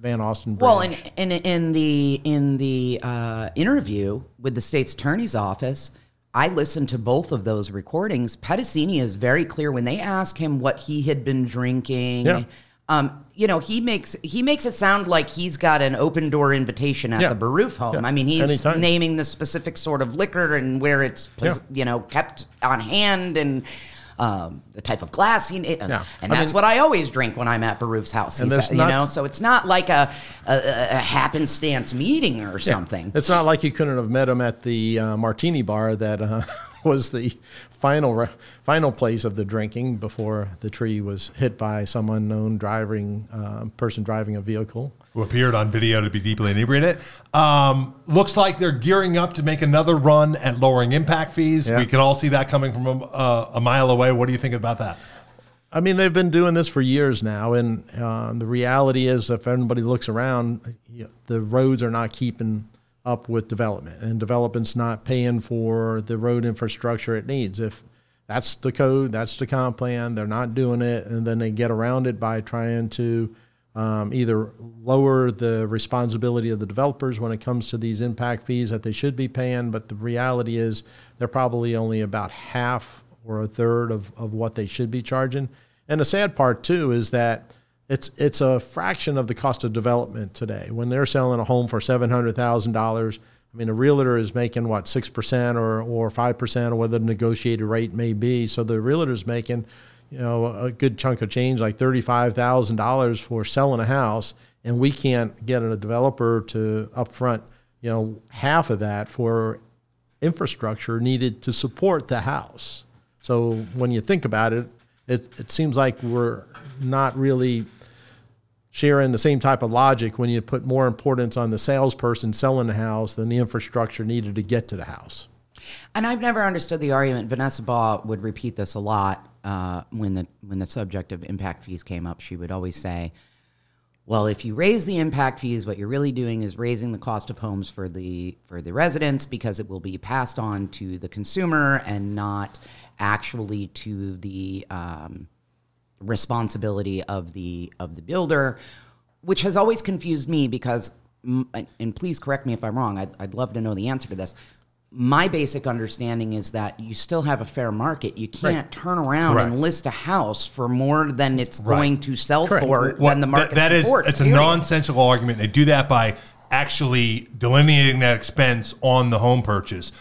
[SPEAKER 2] Van Austin.
[SPEAKER 3] Well, in, in in the in the uh, interview with the state's attorney's office, I listened to both of those recordings. Pedicini is very clear when they ask him what he had been drinking.
[SPEAKER 2] Yeah.
[SPEAKER 3] Um, you know, he makes he makes it sound like he's got an open door invitation at
[SPEAKER 2] Yeah.
[SPEAKER 3] the Beruff home.
[SPEAKER 2] Yeah.
[SPEAKER 3] I mean, he's
[SPEAKER 2] Anytime.
[SPEAKER 3] naming the specific sort of liquor and where it's pos- you know kept on hand and. Um, the type of glass he, and,
[SPEAKER 2] Yeah.
[SPEAKER 3] and that's
[SPEAKER 2] mean-
[SPEAKER 3] what I always drink when I'm at Beruff's house.
[SPEAKER 2] And
[SPEAKER 3] said, you know, so it's not like a, a, a happenstance meeting or something.
[SPEAKER 2] It's not like you couldn't have met him at the uh, martini bar that uh, was the final final place of the drinking before the tree was hit by some unknown driving uh, person driving a vehicle.
[SPEAKER 1] who appeared on video to be deeply inebriated. Um, looks like they're gearing up to make another run at lowering impact fees.
[SPEAKER 2] Yeah.
[SPEAKER 1] We can all see that coming from a, uh, a mile away. What do you think about that?
[SPEAKER 2] I mean, they've been doing this for years now, and um, the reality is, if everybody looks around, the roads are not keeping up with development, and development's not paying for the road infrastructure it needs. If that's the code, that's the comp plan, they're not doing it, and then they get around it by trying to um, either lower the responsibility of the developers when it comes to these impact fees that they should be paying, but the reality is they're probably only about half or a third of, of what they should be charging. And the sad part too is that it's it's a fraction of the cost of development today. When they're selling a home for seven hundred thousand dollars, I mean a realtor is making what six percent or or five percent or whatever the negotiated rate may be. So the realtor's making, you know, a good chunk of change, like thirty five thousand dollars for selling a house, and we can't get a developer to upfront, you know, half of that for infrastructure needed to support the house. So when you think about it, it, it seems like we're not really sharing the same type of logic when you put more importance on the salesperson selling the house than the infrastructure needed to get to the house.
[SPEAKER 3] And I've never understood the argument. Vanessa Baugh would repeat this a lot uh, when the when the subject of impact fees came up. She would always say, "Well, if you raise the impact fees, what you're really doing is raising the cost of homes for the for the residents because it will be passed on to the consumer and not actually to the um, responsibility of the of the builder, which has always confused me because, and please correct me if I'm wrong. I'd, I'd love to know the answer to this. My basic understanding is that you still have a fair market. You can't turn around
[SPEAKER 1] Correct.
[SPEAKER 3] and list a house for more than it's
[SPEAKER 1] Right.
[SPEAKER 3] going to sell
[SPEAKER 2] Correct.
[SPEAKER 3] for
[SPEAKER 1] What-
[SPEAKER 3] than the market
[SPEAKER 1] that, that is
[SPEAKER 3] supports.
[SPEAKER 1] it's a nonsensical argument. They do that by actually delineating that expense on the home purchase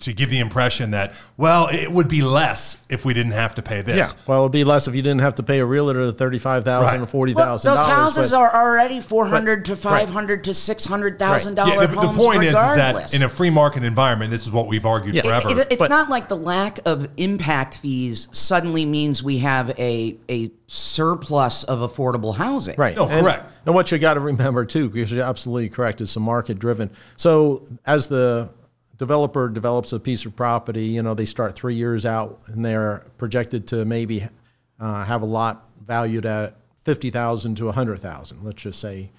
[SPEAKER 1] to give the impression that well it would be less if we didn't have to pay this.
[SPEAKER 2] Yeah, well, it'd be less if you didn't have to pay a realtor thirty-five thousand or
[SPEAKER 1] Right.
[SPEAKER 2] forty
[SPEAKER 3] Look,
[SPEAKER 2] thousand
[SPEAKER 3] those
[SPEAKER 2] dollars.
[SPEAKER 3] houses are already four hundred to
[SPEAKER 2] right.
[SPEAKER 3] five hundred to six hundred thousand
[SPEAKER 1] Yeah,
[SPEAKER 3] dollar
[SPEAKER 1] the, the point is, is that in a free market environment, this is what we've argued
[SPEAKER 2] Yeah. It-
[SPEAKER 1] forever.
[SPEAKER 3] It- it's
[SPEAKER 2] But-
[SPEAKER 3] not like the lack of impact fees suddenly means we have a a surplus of affordable housing.
[SPEAKER 2] Right.
[SPEAKER 1] No,
[SPEAKER 2] and,
[SPEAKER 1] correct.
[SPEAKER 2] And what you got to remember too, because you're absolutely correct, is some market driven. So as the developer develops a piece of property, you know, they start three years out and they're projected to maybe uh, have a lot valued at fifty thousand to a hundred thousand. Let's just say,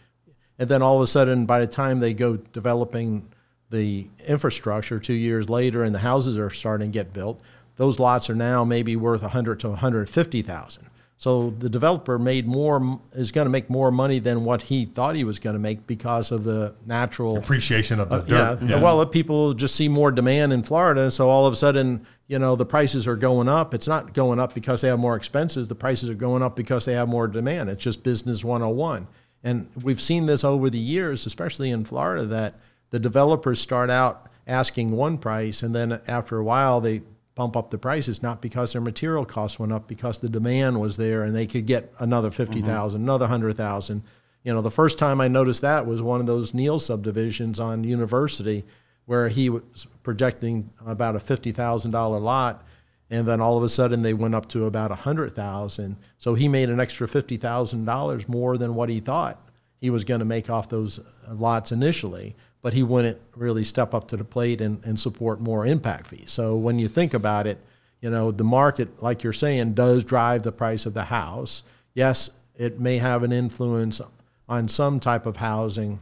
[SPEAKER 2] and then all of a sudden, by the time they go developing the infrastructure two years later, and the houses are starting to get built, those lots are now maybe worth a hundred to one hundred fifty thousand. So the developer made more is going to make more money than what he thought he was going to make because of the natural
[SPEAKER 1] Appreciation of the uh,
[SPEAKER 2] yeah,
[SPEAKER 1] dirt.
[SPEAKER 2] Well, if people just see more demand in Florida, so all of a sudden, you know, the prices are going up. It's not going up because they have more expenses. The prices are going up because they have more demand. It's just business 101. And we've seen this over the years, especially in Florida, that the developers start out asking one price, and then after a while, they bump up the prices not because their material costs went up, because the demand was there, and they could get another fifty mm-hmm. another hundred thousand. You know, the first time I noticed that was one of those Neal subdivisions on University, where he was projecting about a fifty thousand dollar lot, and then all of a sudden they went up to about a hundred thousand. So he made an extra fifty thousand dollars more than what he thought. he was going to make off those lots initially, but he wouldn't really step up to the plate and, and support more impact fees. So when you think about it, you know, the market, like you're saying, does drive the price of the house. Yes, it may have an influence on some type of housing,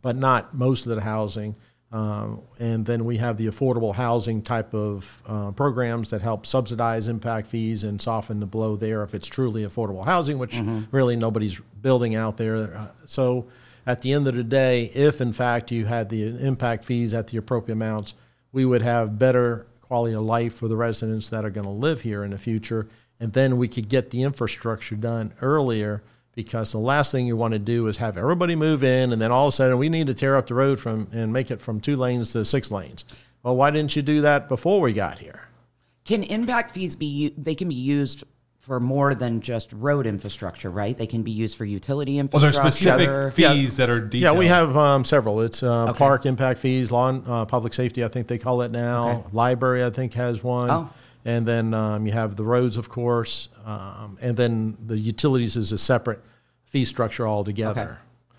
[SPEAKER 2] but not most of the housing. Um, and then we have the affordable housing type of uh, programs that help subsidize impact fees and soften the blow there if it's truly affordable housing, which really nobody's building out there. Uh, so at the end of the day, if in fact you had the impact fees at the appropriate amounts, we would have better quality of life for the residents that are going to live here in the future. And then we could get the infrastructure done earlier because the last thing you want to do is have everybody move in and then all of a sudden we need to tear up the road from and make it from two lanes to six lanes. Well, why didn't you do that before we got here?
[SPEAKER 3] Can impact fees be? They can be used for more than just road infrastructure, right? They can be used for utility infrastructure.
[SPEAKER 1] Well, there's
[SPEAKER 3] infrastructure.
[SPEAKER 1] specific fees that are detailed.
[SPEAKER 2] Yeah, we have um, several. It's uh,
[SPEAKER 3] Okay.
[SPEAKER 2] park impact fees, lawn, uh, public safety, I think they call it now.
[SPEAKER 3] Okay.
[SPEAKER 2] Library, I think, has one.
[SPEAKER 3] Oh.
[SPEAKER 2] And then um, you have the roads, of course. Um, and then the utilities is a separate fee structure altogether. Okay.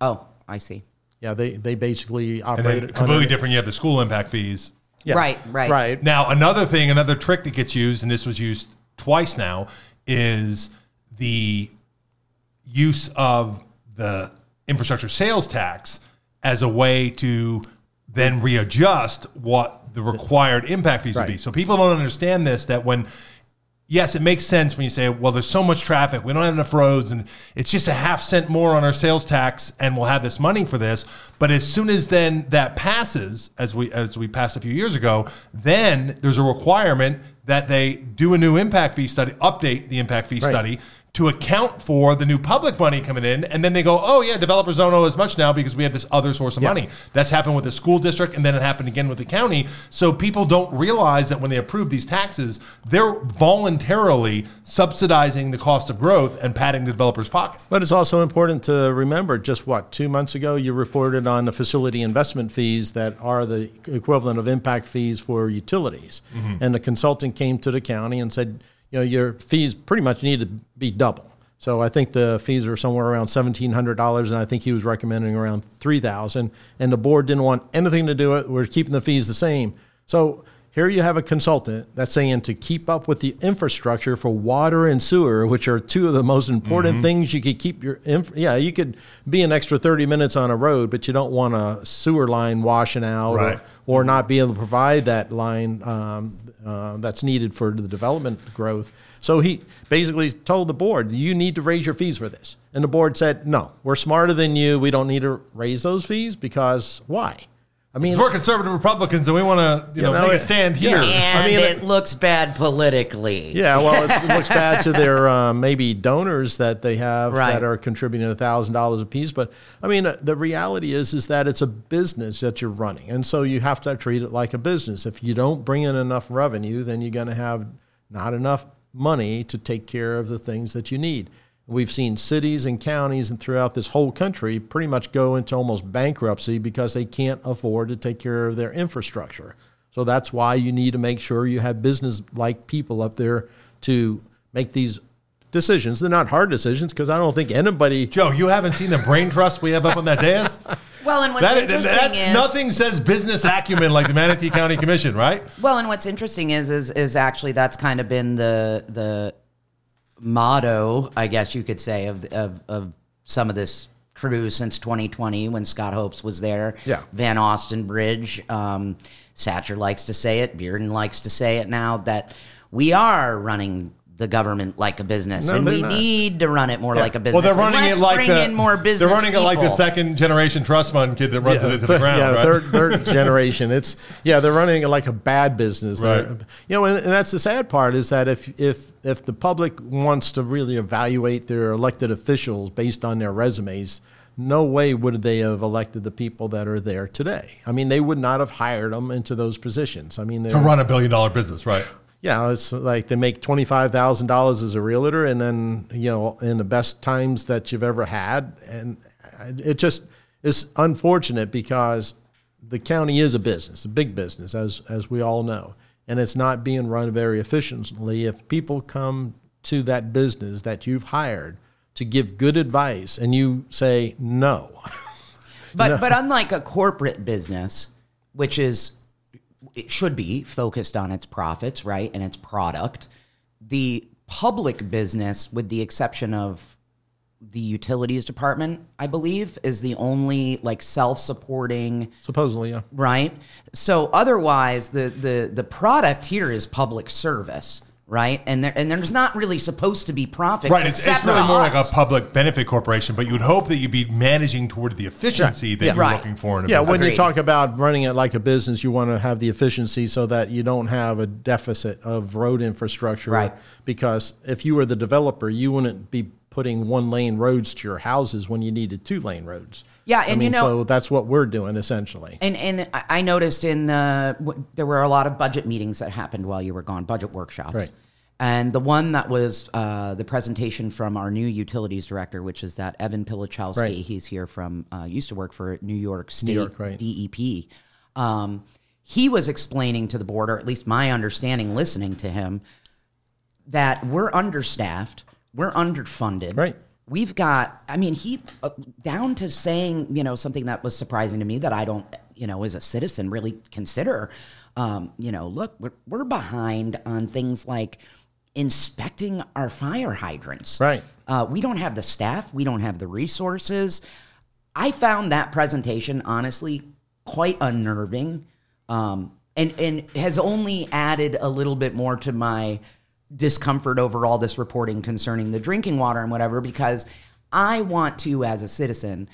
[SPEAKER 3] Oh, I see.
[SPEAKER 2] Yeah, they, they basically
[SPEAKER 1] and
[SPEAKER 2] operate.
[SPEAKER 1] then completely
[SPEAKER 2] under-
[SPEAKER 1] different. You have the school impact fees.
[SPEAKER 2] Yeah.
[SPEAKER 3] Right, right.
[SPEAKER 2] Right.
[SPEAKER 1] Now, another thing, another trick that gets used, and this was used twice now, is the use of the infrastructure sales tax as a way to then readjust what the required impact fees would be. So people don't understand this that when yes, it makes sense when you say, well, there's so much traffic, we don't have enough roads, and it's just a half cent more on our sales tax, and we'll have this money for this. But as soon as then that passes, as we as we passed a few years ago, then there's a requirement that they do a new impact fee study, update the impact fee
[SPEAKER 2] Right.
[SPEAKER 1] study to account for the new public money coming in, and then they go, oh yeah, developers don't owe as much now because we have this other source of
[SPEAKER 2] Yeah.
[SPEAKER 1] money. That's happened with the school district, and then it happened again with the county. So people don't realize that when they approve these taxes, they're voluntarily subsidizing the cost of growth and padding the developer's pocket.
[SPEAKER 2] But it's also important to remember just what, two months ago, you reported on the facility investment fees that are the equivalent of impact fees for utilities. Mm-hmm. And the consultant came to the county and said, you know, your fees pretty much need to be double. So I think the fees are somewhere around seventeen hundred dollars, and I think he was recommending around three thousand. And the board didn't want anything to do it. We're keeping the fees the same. So here you have a consultant that's saying to keep up with the infrastructure for water and sewer, which are two of the most important things you could keep your. Inf- yeah, you could be an extra thirty minutes on a road, but you don't want a sewer line washing out
[SPEAKER 1] Right.
[SPEAKER 2] or, or not be able to provide that line um, uh, that's needed for the development growth. So he basically told the board, you need to raise your fees for this. And the board said, no, we're smarter than you. We don't need to raise those fees because why? I mean,
[SPEAKER 1] We're conservative Republicans, and we want to, you know,
[SPEAKER 2] know,
[SPEAKER 1] make a
[SPEAKER 2] it-
[SPEAKER 1] stand here.
[SPEAKER 3] And
[SPEAKER 2] I mean,
[SPEAKER 3] it
[SPEAKER 2] it-
[SPEAKER 3] looks bad politically.
[SPEAKER 2] Yeah, well, it's, it looks bad to their um, maybe donors that they have
[SPEAKER 3] Right.
[SPEAKER 2] that are contributing a thousand dollars a piece. But I mean, uh, the reality is is that it's a business that you're running, and so you have to treat it like a business. If you don't bring in enough revenue, then you're going to have not enough money to take care of the things that you need. We've seen cities and counties and throughout this whole country pretty much go into almost bankruptcy because they can't afford to take care of their infrastructure. So that's why you need to make sure you have business like people up there to make these decisions. They're not hard decisions because I don't think anybody.
[SPEAKER 1] Joe, you haven't seen the brain trust we have up on that dais?
[SPEAKER 3] Well, and what's
[SPEAKER 1] That-
[SPEAKER 3] interesting
[SPEAKER 1] that-
[SPEAKER 3] is
[SPEAKER 1] nothing says business acumen like the Manatee County Commission, right?
[SPEAKER 3] Well, and what's interesting is is is actually that's kind of been the the motto, I guess you could say, of of, of some of this crew since 2020 when Scott Hopes was there.
[SPEAKER 2] Yeah.
[SPEAKER 3] Van Ostenbridge. Um, Satcher likes to say it. Bearden likes to say it now that we are running the government like a business,
[SPEAKER 2] No,
[SPEAKER 3] and we
[SPEAKER 2] not.
[SPEAKER 3] need to run it more like a business.
[SPEAKER 1] Well, they're running
[SPEAKER 3] let's
[SPEAKER 1] it like
[SPEAKER 3] bring
[SPEAKER 1] the
[SPEAKER 3] in more business.
[SPEAKER 1] They're running it like the second generation trust fund kid that runs it into the ground,
[SPEAKER 2] yeah,
[SPEAKER 1] right?
[SPEAKER 2] third, third generation. It's yeah, they're running it like a bad business. They're-
[SPEAKER 1] Right.
[SPEAKER 2] You know, and, and that's the sad part is that if if if the public wants to really evaluate their elected officials based on their resumes, no way would they have elected the people that are there today. I mean, they would not have hired them into those positions. I mean,
[SPEAKER 1] to run a billion dollar business, right?
[SPEAKER 2] Yeah, it's like they make twenty five thousand dollars as a realtor, and then you know, in the best times that you've ever had, and it just is unfortunate because the county is a business, a big business, as as we all know, and it's not being run very efficiently. If people come to that business that you've hired to give good advice and you say no.
[SPEAKER 3] But but unlike a corporate business, which is it should be focused on its profits, right, and its product, the public business, with the exception of the utilities department, I believe, is the only like self-supporting,
[SPEAKER 2] Supposedly, yeah.
[SPEAKER 3] right? So otherwise, the the the product here is public service, right? And there and there's not really supposed to be profit,
[SPEAKER 1] Right, it's, it's really more like a public benefit corporation, but you would hope that you'd be managing toward the efficiency that
[SPEAKER 2] Yeah.
[SPEAKER 1] you're
[SPEAKER 3] Right.
[SPEAKER 1] looking for in a
[SPEAKER 2] Yeah,
[SPEAKER 1] business.
[SPEAKER 2] when you talk about running it like a business, you want to have the efficiency so that you don't have a deficit of road infrastructure.
[SPEAKER 3] Right.
[SPEAKER 2] Because if you were the developer, you wouldn't be putting one lane roads to your houses when you needed two lane roads.
[SPEAKER 3] Yeah,
[SPEAKER 2] I
[SPEAKER 3] and you
[SPEAKER 2] mean,
[SPEAKER 3] know-
[SPEAKER 2] so that's what we're doing essentially.
[SPEAKER 3] And and I I noticed in the w- there were a lot of budget meetings that happened while you were gone, budget workshops.
[SPEAKER 2] Right.
[SPEAKER 3] And the one that was uh, the presentation from our new utilities director, which is that Evan Pilichowski.
[SPEAKER 2] Right.
[SPEAKER 3] He's here from uh, used to work for New York State
[SPEAKER 2] York, right.
[SPEAKER 3] DEP. Um, he was explaining to the board, or at least my understanding, listening to him, that we're understaffed, we're underfunded.
[SPEAKER 2] Right.
[SPEAKER 3] We've got, I mean, he uh, down to saying, you know, something that was surprising to me that I don't, you know, as a citizen really consider. Um, you know, look, we're, we're behind on things like inspecting our fire hydrants.
[SPEAKER 2] Right.
[SPEAKER 3] Uh, we don't have the staff, we don't have the resources. I found that presentation honestly quite unnerving, um, and and has only added a little bit more to my discomfort over all this reporting concerning the drinking water and whatever. Because I want to, as a citizen,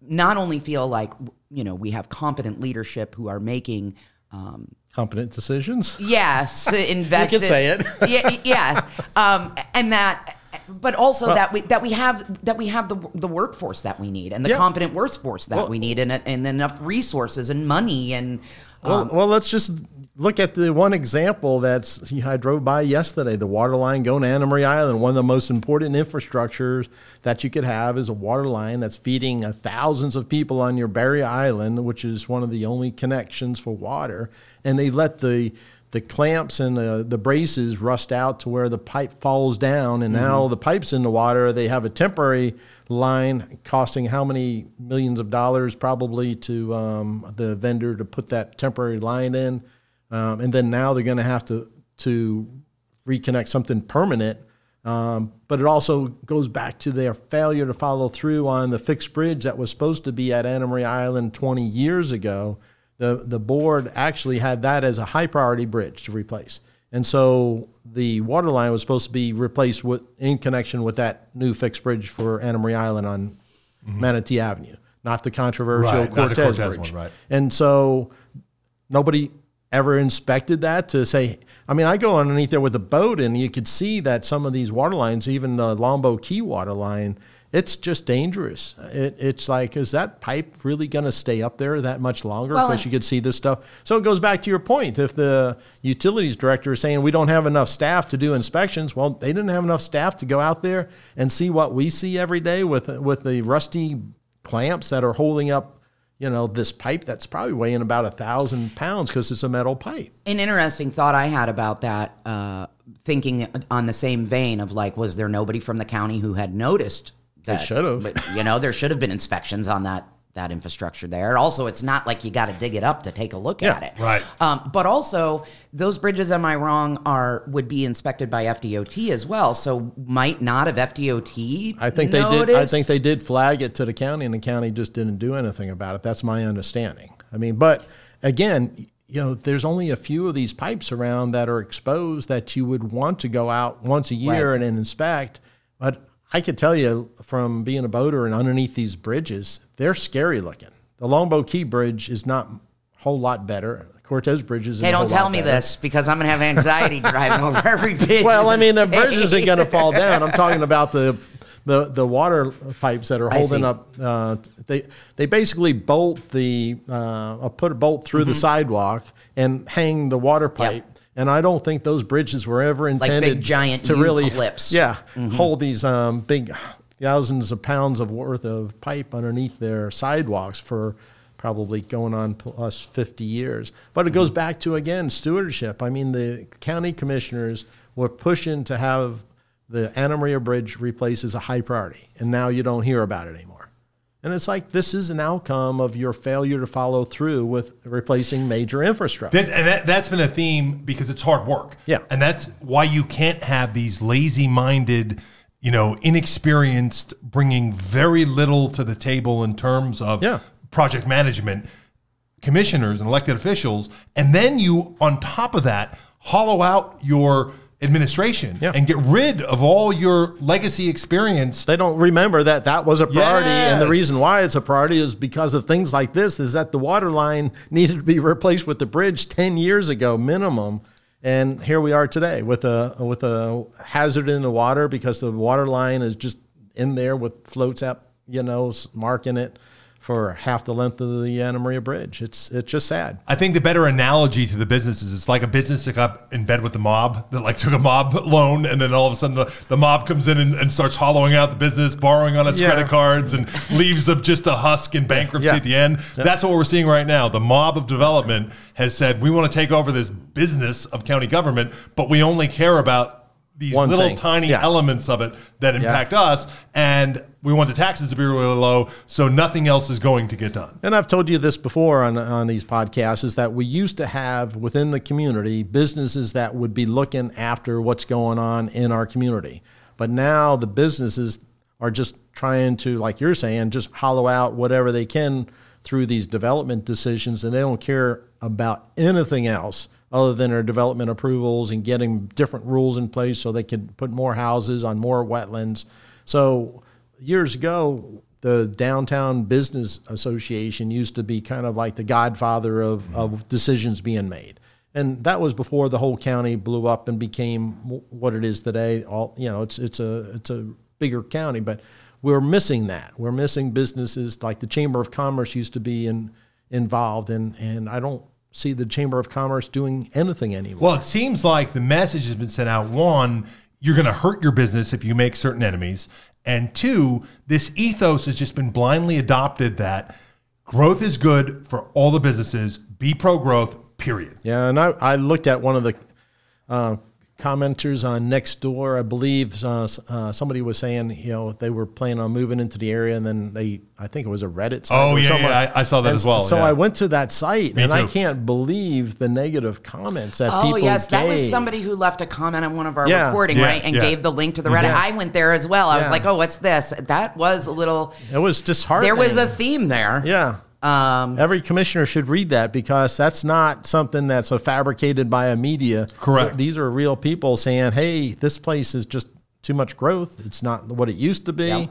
[SPEAKER 3] not only feel like you know we have competent leadership who are making um,
[SPEAKER 2] Competent decisions.
[SPEAKER 3] Yes, invested.
[SPEAKER 2] say it.
[SPEAKER 3] yeah, yes, um, and that, but also that we that we have that we have the the workforce that we need and the
[SPEAKER 2] Yeah.
[SPEAKER 3] competent workforce that
[SPEAKER 2] Well-
[SPEAKER 3] we need and and enough resources and money and. Um,
[SPEAKER 2] Well, well, let's just look at the one example that's I drove by yesterday. The water line going to Anna Maria Island. One of the most important infrastructures that you could have is a water line that's feeding uh, thousands of people on your Barrier Island, which is one of the only connections for water. And they let the the clamps and the, the braces rust out to where the pipe falls down, and now the pipe's in the water. They have a temporary line costing how many millions of dollars probably to um, the vendor to put that temporary line in, um, and then now they're going to have to to reconnect something permanent. Um, but it also goes back to their failure to follow through on the fixed bridge that was supposed to be at Anna Maria Island 20 years ago. The, the board actually had that as a high priority bridge to replace. And so the water line was supposed to be replaced with, in connection with that new fixed bridge for Anna Maria Island on Manatee Avenue, not the controversial
[SPEAKER 1] Right, not the
[SPEAKER 2] Cortez,
[SPEAKER 1] Cortez
[SPEAKER 2] bridge.
[SPEAKER 1] one, right.
[SPEAKER 2] And so nobody ever inspected that to say i mean i go underneath there with a boat and you could see that some of these water lines even the Longboat Key water line it's just dangerous. It, it's like is that pipe really going to stay up there that much longer?
[SPEAKER 3] Well,
[SPEAKER 2] because
[SPEAKER 3] and-
[SPEAKER 2] you could see this stuff. So it goes back to your point. If the utilities director is saying we don't have enough staff to do inspections well they didn't have enough staff to go out there and see what we see every day with with the rusty clamps that are holding up you know, this pipe that's probably weighing about a thousand pounds because it's a metal pipe.
[SPEAKER 3] An interesting thought I had about that, uh, thinking on the same vein of like, was there nobody from the county who had noticed that?
[SPEAKER 2] should've.
[SPEAKER 3] You know, there should have been inspections on that that infrastructure there. Also, it's not like you got to dig it up to take a look
[SPEAKER 2] Yeah,
[SPEAKER 3] at it.
[SPEAKER 1] right.
[SPEAKER 3] Um, but also, those bridges, am I wrong, are would be inspected by FDOT as well. So might not have FDOT.
[SPEAKER 2] I think they did. I think they did flag it to the county, and the county just didn't do anything about it. That's my understanding. I mean, but again, you know, there's only a few of these pipes around that are exposed that you would want to go out once a year
[SPEAKER 3] Right.
[SPEAKER 2] and inspect. But I could tell you from being a boater and underneath these bridges, they're scary looking. The Longboat Key Bridge is not a whole lot better. Cortez Bridge is.
[SPEAKER 3] Hey, don't tell me
[SPEAKER 2] better.
[SPEAKER 3] this because I'm gonna have anxiety driving over every bridge.
[SPEAKER 2] Well, I mean, the bridge isn't going to fall down. I'm talking about the the the water pipes that are holding up. Uh, they they basically bolt the uh, put a bolt through
[SPEAKER 3] Mm-hmm.
[SPEAKER 2] the sidewalk and hang the water pipe. And I don't think those bridges were ever
[SPEAKER 3] big
[SPEAKER 2] intended
[SPEAKER 3] giant
[SPEAKER 2] to really
[SPEAKER 3] clips.
[SPEAKER 2] Yeah,
[SPEAKER 3] Mm-hmm.
[SPEAKER 2] hold these um, big thousands of pounds of worth of pipe underneath their sidewalks for probably going on plus 50 years. But it
[SPEAKER 3] Mm-hmm.
[SPEAKER 2] goes back to, again, stewardship. I mean, the county commissioners were pushing to have the Anna Maria Bridge replaced as a high priority, and now you don't hear about it anymore. And it's like this is an outcome of your failure to follow through with replacing major infrastructure.
[SPEAKER 1] That, and that, that's been a theme because it's hard work.
[SPEAKER 2] Yeah.
[SPEAKER 1] And that's why you can't have these lazy minded, you know, inexperienced, bringing very little to the table in terms of
[SPEAKER 2] Yeah.
[SPEAKER 1] project management commissioners and elected officials. And then you, on top of that, hollow out your administration
[SPEAKER 2] Yeah.
[SPEAKER 1] and get rid of all your legacy experience.
[SPEAKER 2] they don't remember that that was a priority and the reason why it's a priority is because of things like this is that the water line needed to be replaced with the bridge 10 years ago minimum and here we are today with a with a hazard in the water because the water line is just in there with floats up you know marking it for half the length of the Anna Maria Bridge it's it's just sad
[SPEAKER 1] I think the better analogy to the business is it's like a business that got in bed with the mob that like took a mob loan and then all of a sudden the, the mob comes in and, and starts hollowing out the business, borrowing on its
[SPEAKER 2] Yeah.
[SPEAKER 1] credit cards and leaves them just a husk in bankruptcy
[SPEAKER 2] Yeah.
[SPEAKER 1] at the end. That's what we're seeing right now. The mob of development has said we want to take over this business of county government, but we only care about these
[SPEAKER 2] One
[SPEAKER 1] little
[SPEAKER 2] thing.
[SPEAKER 1] tiny
[SPEAKER 2] Yeah.
[SPEAKER 1] elements of it that impact us and we want the taxes to be really low so nothing else is going to get done.
[SPEAKER 2] And I've told you this before on, on these podcasts is that we used to have within the community businesses that would be looking after what's going on in our community. But now the businesses are just trying to, like you're saying, just hollow out whatever they can through these development decisions and they don't care about anything else other than their development approvals and getting different rules in place so they can put more houses on more wetlands. So years ago, the Downtown Business Association used to be kind of like the godfather of, mm-hmm. of decisions being made. And that was before the whole county blew up and became what it is today. All you know, it's it's a it's a bigger county, but we're missing that. We're missing businesses like the Chamber of Commerce used to be in, involved, and and I don't see the Chamber of Commerce doing anything anymore.
[SPEAKER 1] Well, it seems like the message has been sent out. One, you're going to hurt your business if you make certain enemies. And two, this ethos has just been blindly adopted that growth is good for all the businesses, be pro growth, period.
[SPEAKER 2] Yeah, and I, I looked at one of the uh, commenters on Nextdoor. I believe uh, uh, somebody was saying, you know, they were planning on moving into the area, and then they, I think it was a Reddit site.
[SPEAKER 1] Oh, yeah,
[SPEAKER 2] something.
[SPEAKER 1] yeah, I- I saw that
[SPEAKER 2] And
[SPEAKER 1] as well,
[SPEAKER 2] So
[SPEAKER 1] yeah.
[SPEAKER 2] I went to that site,
[SPEAKER 1] Me
[SPEAKER 2] and I can't believe the negative comments that
[SPEAKER 3] Oh
[SPEAKER 2] people Oh
[SPEAKER 3] yes, that was somebody who left a comment on one of our
[SPEAKER 2] Yeah.
[SPEAKER 3] recording,
[SPEAKER 1] Yeah,
[SPEAKER 3] right, and
[SPEAKER 1] yeah.
[SPEAKER 3] gave the link to the Reddit.
[SPEAKER 2] Yeah.
[SPEAKER 3] I went there as well. I was like, oh, what's this? That was a little.
[SPEAKER 2] It was disheartening.
[SPEAKER 3] There was a theme there.
[SPEAKER 2] Yeah.
[SPEAKER 3] Um,
[SPEAKER 2] Every commissioner should read that because that's not something that's fabricated by a media.
[SPEAKER 1] Correct.
[SPEAKER 2] These are real people saying, "Hey, this place is just too much growth. It's not what it used to be."
[SPEAKER 3] Yeah.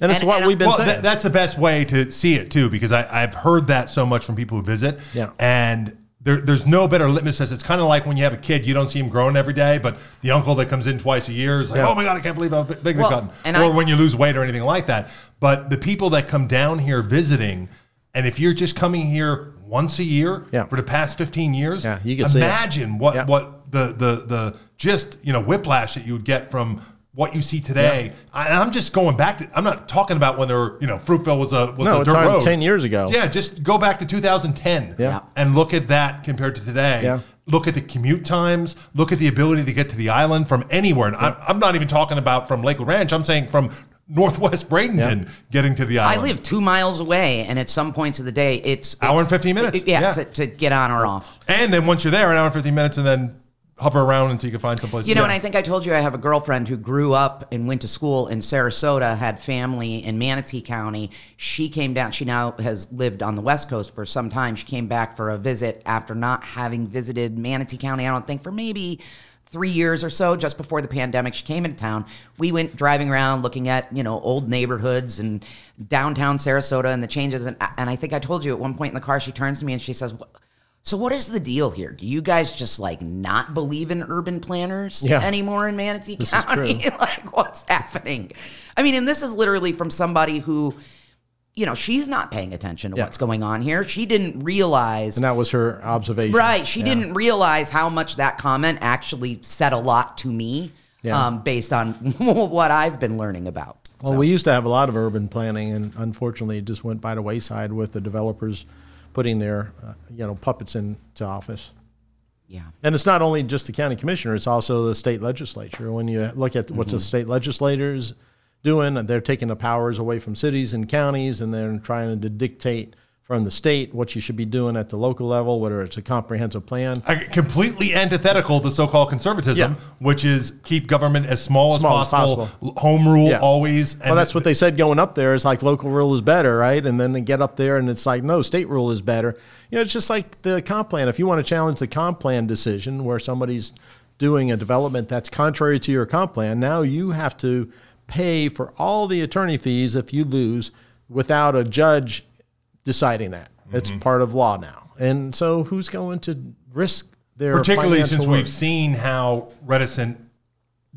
[SPEAKER 2] And it's
[SPEAKER 3] And-
[SPEAKER 2] what
[SPEAKER 3] and
[SPEAKER 2] we've been
[SPEAKER 1] Well,
[SPEAKER 2] saying.
[SPEAKER 1] that, that's the best way to see it too, because I, I've heard that so much from people who visit.
[SPEAKER 2] Yeah.
[SPEAKER 1] And there, there's no better litmus test. It's kind of like when you have a kid, you don't see him growing every day, but the uncle that comes in twice a year is like,
[SPEAKER 2] Yeah.
[SPEAKER 1] oh my God, I can't believe how big they've
[SPEAKER 3] Well,
[SPEAKER 1] gotten. or
[SPEAKER 3] I-
[SPEAKER 1] when you lose weight or anything like that. But the people that come down here visiting, and if you're just coming here once a year
[SPEAKER 2] Yeah.
[SPEAKER 1] for the past 15 years,
[SPEAKER 2] Yeah, you can
[SPEAKER 1] imagine what,
[SPEAKER 2] Yeah.
[SPEAKER 1] what the, the, the just, you know, whiplash that you would get from what you see today. I, I'm just going back to, I'm not talking about when there were, you know, Fruitville was a, was
[SPEAKER 2] No,
[SPEAKER 1] a dirt road.
[SPEAKER 2] 10 years ago.
[SPEAKER 1] Yeah, just go back to 2010
[SPEAKER 2] Yeah.
[SPEAKER 1] and look at that compared to today.
[SPEAKER 2] Yeah.
[SPEAKER 1] Look at the commute times. Look at the ability to get to the island from anywhere. And I'm, I'm not even talking about from Lakewood Ranch. I'm saying from Northwest Bradenton getting to the island.
[SPEAKER 3] I live two miles away, and at some points of the day, it's,
[SPEAKER 1] Hour and 15 minutes.
[SPEAKER 3] Yeah,
[SPEAKER 1] Yeah.
[SPEAKER 3] To, to get on or off.
[SPEAKER 1] And then once you're there, an hour and 15 minutes, and then hover around until you can find someplace.
[SPEAKER 3] You
[SPEAKER 1] to
[SPEAKER 3] know,
[SPEAKER 1] go.
[SPEAKER 3] and I think I told you I have a girlfriend who grew up and went to school in Sarasota, had family in Manatee County. She came down. She now has lived on the West Coast for some time. She came back for a visit after not having visited Manatee County, I don't think, for maybe three years or so, just before the pandemic. She came into town. We went driving around looking at, you know, old neighborhoods and downtown Sarasota and the changes. And, and I think I told you at one point in the car, she turns to me and she says, so what is the deal here? Do you guys just like not believe in urban planners
[SPEAKER 2] Yeah.
[SPEAKER 3] anymore in Manatee
[SPEAKER 2] This is
[SPEAKER 3] County?
[SPEAKER 2] true.
[SPEAKER 3] like what's happening? I mean, and this is literally from somebody who, you know, she's not paying attention to
[SPEAKER 2] Yeah.
[SPEAKER 3] what's going on here. She didn't realize
[SPEAKER 2] and that was her observation.
[SPEAKER 3] Right. She
[SPEAKER 2] Yeah.
[SPEAKER 3] didn't realize how much that comment actually said a lot to me
[SPEAKER 2] Yeah.
[SPEAKER 3] um, based on what I've been learning about.
[SPEAKER 2] Well, we used to have a lot of urban planning, and unfortunately, it just went by the wayside with the developers putting their, uh, you know, puppets into office.
[SPEAKER 3] Yeah.
[SPEAKER 2] And it's not only just the county commissioner; it's also the state legislature. When you look at what the state legislators doing, they're taking the powers away from cities and counties, and they're trying to dictate from the state what you should be doing at the local level, whether it's a comprehensive plan.
[SPEAKER 1] I- completely antithetical to so-called conservatism,
[SPEAKER 2] Yeah.
[SPEAKER 1] which is keep government as small,
[SPEAKER 2] Small
[SPEAKER 1] as
[SPEAKER 2] as
[SPEAKER 1] possible,
[SPEAKER 2] possible.
[SPEAKER 1] home rule
[SPEAKER 2] Yeah.
[SPEAKER 1] always.
[SPEAKER 2] Well, that's what they said going up there. Is like local rule is better, right? And then they get up there and it's like, no, state rule is better. You know, it's just like the comp plan. If you want to challenge the comp plan decision where somebody's doing a development that's contrary to your comp plan, now you have to pay for all the attorney fees if you lose without a judge deciding that. It's
[SPEAKER 1] Mm-hmm.
[SPEAKER 2] part of law now. And so who's going to risk their
[SPEAKER 1] particularly since
[SPEAKER 2] work?
[SPEAKER 1] we've seen how reticent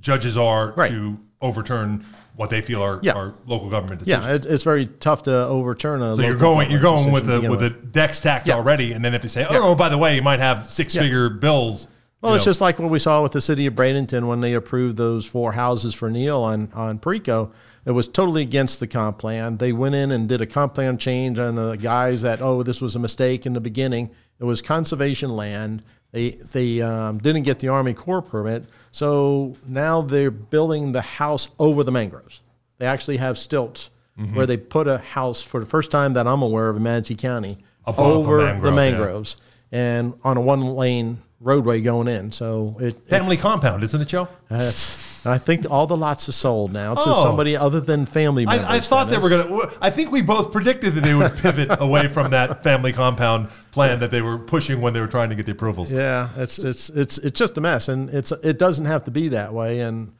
[SPEAKER 1] judges are
[SPEAKER 2] Right.
[SPEAKER 1] to overturn what they feel are,
[SPEAKER 2] Yeah.
[SPEAKER 1] are local government decisions.
[SPEAKER 2] Yeah, it's very tough to overturn a.
[SPEAKER 1] So you're going you're going with the
[SPEAKER 2] the
[SPEAKER 1] with the deck stacked
[SPEAKER 2] Yeah.
[SPEAKER 1] already, and then if they say, oh, by the way, you might have six figure bills.
[SPEAKER 2] Well, it's
[SPEAKER 1] know,
[SPEAKER 2] just like what we saw with the city of Bradenton when they approved those four houses for Neal on, on Perico. It was totally against the comp plan. They went in and did a comp plan change on the guys that, oh, this was a mistake in the beginning. It was conservation land. They, they um, didn't get the Army Corps permit. So now they're building the house over the mangroves. They actually have stilts
[SPEAKER 1] Mm-hmm.
[SPEAKER 2] where they put a house for the first time that I'm aware of in Manatee County
[SPEAKER 1] Above
[SPEAKER 2] over the
[SPEAKER 1] yeah.
[SPEAKER 2] mangroves and on a one lane roadway going in. So it, it
[SPEAKER 1] family compound, isn't it, Joe?
[SPEAKER 2] that's, I think all the lots are sold now to
[SPEAKER 1] Oh.
[SPEAKER 2] somebody other than family members.
[SPEAKER 1] I, I thought they were
[SPEAKER 2] Dennis.
[SPEAKER 1] going to. I think we both predicted that they would pivot away from that family compound plan that they were pushing when they were trying to get the approvals.
[SPEAKER 2] Yeah, it's it's it's it's just a mess, and it's it doesn't have to be that way. And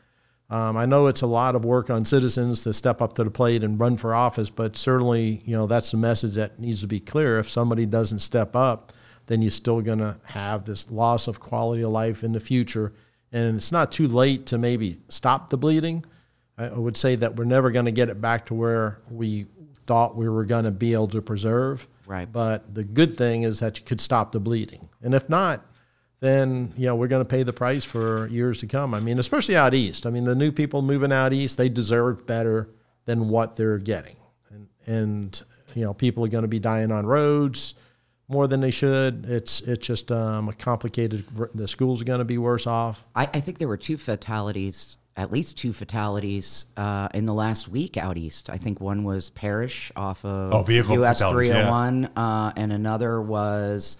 [SPEAKER 2] um, I know it's a lot of work on citizens to step up to the plate and run for office, but certainly you know that's the message that needs to be clear. If somebody doesn't step up, then you're still going to have this loss of quality of life in the future. And it's not too late to maybe stop the bleeding. I would say that we're never going to get it back to where we thought we were going to be able to preserve.
[SPEAKER 3] Right.
[SPEAKER 2] But the good thing is that you could stop the bleeding. And if not, then you know we're going to pay the price for years to come. I mean, especially out east. I mean, the new people moving out east, they deserve better than what they're getting, and and you know people are going to be dying on roads more than they should. It's it's just um, a complicated. The schools are going to be worse off.
[SPEAKER 3] I, I think there were two fatalities, at least two fatalities uh, in the last week out east. I think one was Parrish off of
[SPEAKER 1] Oh, vehicle
[SPEAKER 3] US
[SPEAKER 1] fatalities, yeah.
[SPEAKER 3] 301, uh, and another was.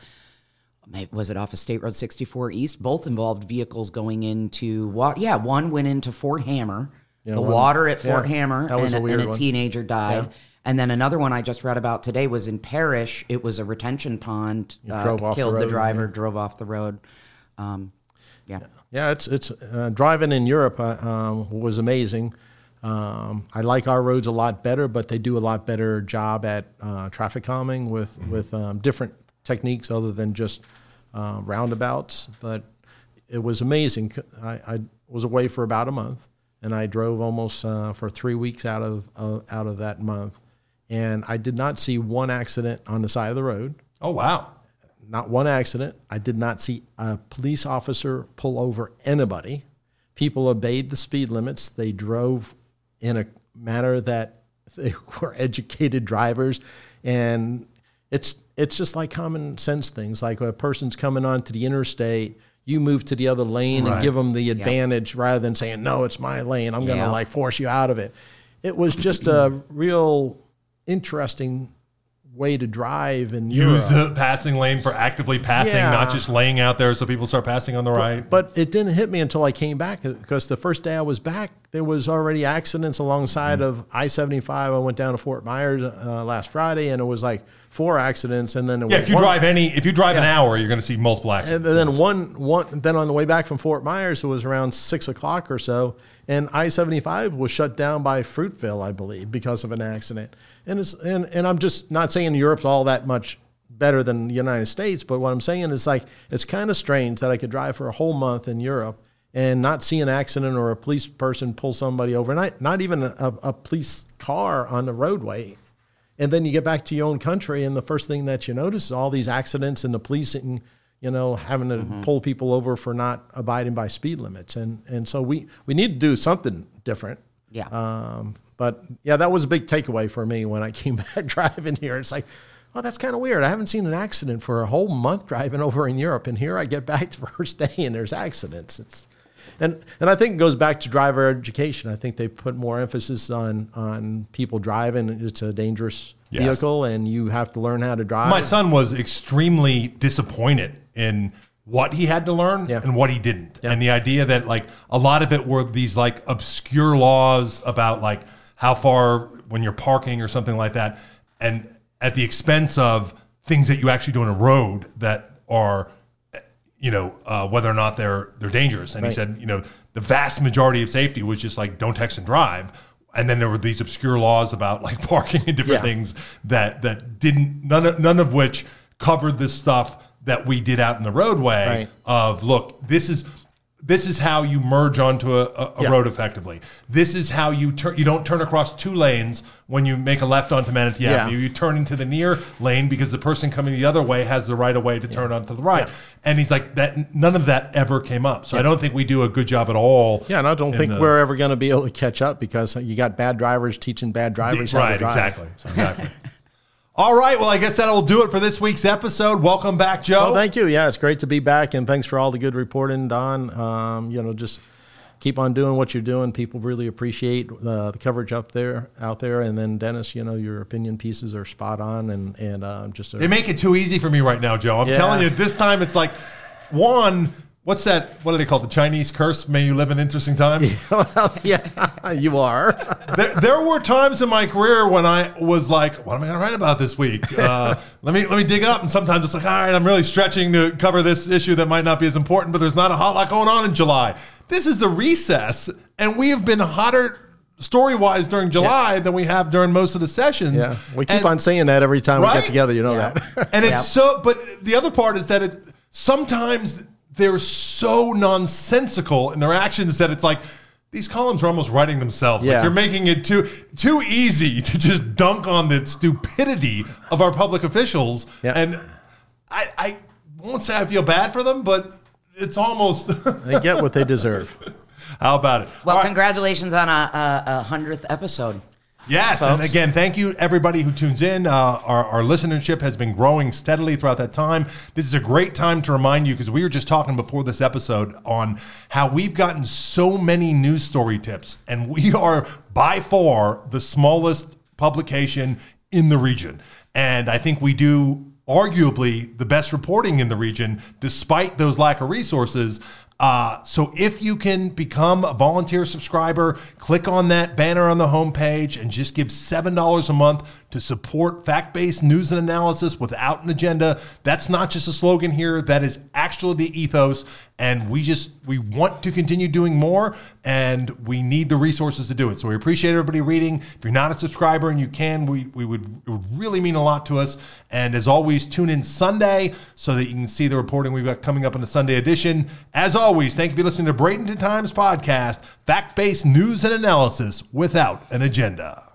[SPEAKER 3] Was it off of State Road 64 East? Both involved vehicles going into what? Yeah, one went into Fort Hammer, the
[SPEAKER 2] one-
[SPEAKER 3] water at Fort
[SPEAKER 2] yeah,
[SPEAKER 3] Hammer,
[SPEAKER 2] that was
[SPEAKER 3] and,
[SPEAKER 2] a weird
[SPEAKER 3] and a
[SPEAKER 2] one.
[SPEAKER 3] teenager died. And then another one I just read about today was in Parrish. It was a retention pond. Uh,
[SPEAKER 2] the
[SPEAKER 3] killed the,
[SPEAKER 2] road,
[SPEAKER 3] driver, drove off the road. Um, yeah.
[SPEAKER 2] Yeah, it's it's uh, driving in Europe uh, um, was amazing. Um, I like our roads a lot better, but they do a lot better job at uh, traffic calming with with um, different techniques other than just uh, roundabouts. But it was amazing. I, I was away for about a month, and I drove almost uh, for three weeks out of uh, out of that month, and I did not see one accident on the side of the road
[SPEAKER 1] Oh wow.
[SPEAKER 2] not one accident. I did not see a police officer pull over anybody. People obeyed the speed limits. They drove in a manner that they were educated drivers, and it's it's just like common sense things. Like a person's coming onto the interstate, you move to the other lane
[SPEAKER 1] Right.
[SPEAKER 2] and give them the advantage rather than saying, "No, it's my lane. I'm going to like force you out of it." It was just a real interesting way to drive and
[SPEAKER 1] Use
[SPEAKER 2] Europe.
[SPEAKER 1] the passing lane for actively passing,
[SPEAKER 2] Yeah.
[SPEAKER 1] not just laying out there so people start passing on the right.
[SPEAKER 2] But it didn't hit me until I came back because the first day I was back, there was already accidents alongside
[SPEAKER 1] Mm.
[SPEAKER 2] of I seventy five. I went down to Fort Myers uh, last Friday, and it was like four accidents, and then
[SPEAKER 1] Yeah, if you
[SPEAKER 2] one,
[SPEAKER 1] drive any, if you drive an hour, you're going to see multiple accidents.
[SPEAKER 2] and then one one then on the way back from Fort Myers, it was around six o'clock or so, and I seventy five was shut down by Fruitville, I believe, because of an accident. And it's and, and I'm just not saying Europe's all that much better than the United States, but what I'm saying is like it's kind of strange that I could drive for a whole month in Europe and not see an accident or a police person pull somebody over, not not even a, a police car on the roadway. And then you get back to your own country, and the first thing that you notice is all these accidents and the policing, you know, having to pull people over for not abiding by speed limits. And and so we we need to do something different.
[SPEAKER 3] Yeah.
[SPEAKER 2] Um, but yeah, that was a big takeaway for me when I came back driving here. It's like, oh, that's kind of weird. I haven't seen an accident for a whole month driving over in Europe, and here I get back the first day and there's accidents. It's and and I think it goes back to driver education. I think they put more emphasis on on people driving. It's a dangerous
[SPEAKER 1] Yes.
[SPEAKER 2] vehicle, and you have to learn how to drive.
[SPEAKER 1] My son was extremely disappointed in what he had to learn
[SPEAKER 2] Yeah.
[SPEAKER 1] and what he didn't. And the idea that like a lot of it were these like obscure laws about like how far when you're parking or something like that and at the expense of things that you actually do on a road that are you know uh, whether or not they're they're dangerous and he said you know the vast majority of safety was just like don't text and drive and then there were these obscure laws about like parking and different
[SPEAKER 2] Yeah.
[SPEAKER 1] things that that didn't none of, none of which covered this stuff that we did out in the roadway
[SPEAKER 2] Right.
[SPEAKER 1] of look this is this is how you merge onto a, a, a
[SPEAKER 2] Yeah.
[SPEAKER 1] road effectively. This is how you turn. You don't turn across two lanes when you make a left onto Manatee
[SPEAKER 2] Yeah.
[SPEAKER 1] Avenue. You turn into the near lane because the person coming the other way has the right of way to turn onto the right. And he's like that. None of that ever came up. So I don't think we do a good job at all.
[SPEAKER 2] yeah, and I don't think
[SPEAKER 1] the-
[SPEAKER 2] we're ever going to be able to catch up because you got bad drivers teaching bad drivers how to
[SPEAKER 1] right.
[SPEAKER 2] drive.
[SPEAKER 1] Exactly. Exactly. all right. Well, I guess that'll do it for this week's episode. Welcome back, Joe.
[SPEAKER 2] Oh, thank you. Yeah, it's great to be back, and thanks for all the good reporting, Dawn. Um, you know, just keep on doing what you're doing. People really appreciate uh, the coverage up there, out there. And then Dennis, you know, your opinion pieces are spot on, and and uh, just a,
[SPEAKER 1] They make it too easy for me right now, Joe. I'm
[SPEAKER 2] Yeah.
[SPEAKER 1] telling you, this time it's like one. What's that? What do they call it? The Chinese curse? May you live in interesting times.
[SPEAKER 2] well, yeah, you are.
[SPEAKER 1] there, there were times in my career when I was like, "What am I going to write about this week?" Uh, let me let me dig up. And sometimes it's like, "All right, I'm really stretching to cover this issue that might not be as important, but there's not a hot lot going on in July." This is the recess, and we have been hotter story wise during July than we have during most of the sessions.
[SPEAKER 2] Yeah, we keep
[SPEAKER 1] And-
[SPEAKER 2] on saying that every time we get together. You know
[SPEAKER 3] Yeah.
[SPEAKER 2] that.
[SPEAKER 1] and it's so but the other part is that it sometimes they're so nonsensical in their actions that it's like these columns are almost writing themselves. Like
[SPEAKER 2] Yeah.
[SPEAKER 1] you're making it too too easy to just dunk on the stupidity of our public officials.
[SPEAKER 2] Yeah.
[SPEAKER 1] And I, I won't say I feel bad for them, but it's almost
[SPEAKER 2] they get what they deserve.
[SPEAKER 1] how about it?
[SPEAKER 3] Well,
[SPEAKER 1] All right.
[SPEAKER 3] congratulations on a, a, a hundredth episode.
[SPEAKER 1] Yes, and again, thank you everybody who tunes in. Uh, our, our listenership has been growing steadily throughout that time. This is a great time to remind you because we were just talking before this episode on how we've gotten so many news story tips, and we are by far the smallest publication in the region. And I think we do arguably the best reporting in the region, despite those lack of resources. Uh, so if you can become a volunteer subscriber, click on that banner on the homepage and just give $7 a month to support fact-based news and analysis without an agenda. That's not just a slogan here. That is actually the ethos. And we just, we want to continue doing more and we need the resources to do it. So we appreciate everybody reading. If you're not a subscriber and you can, we, we would, it would really mean a lot to us. And as always, tune in Sunday so that you can see the reporting we've got coming up in the Sunday edition. As always, thank you for listening to Bradenton Times podcast, fact based news and analysis without an agenda.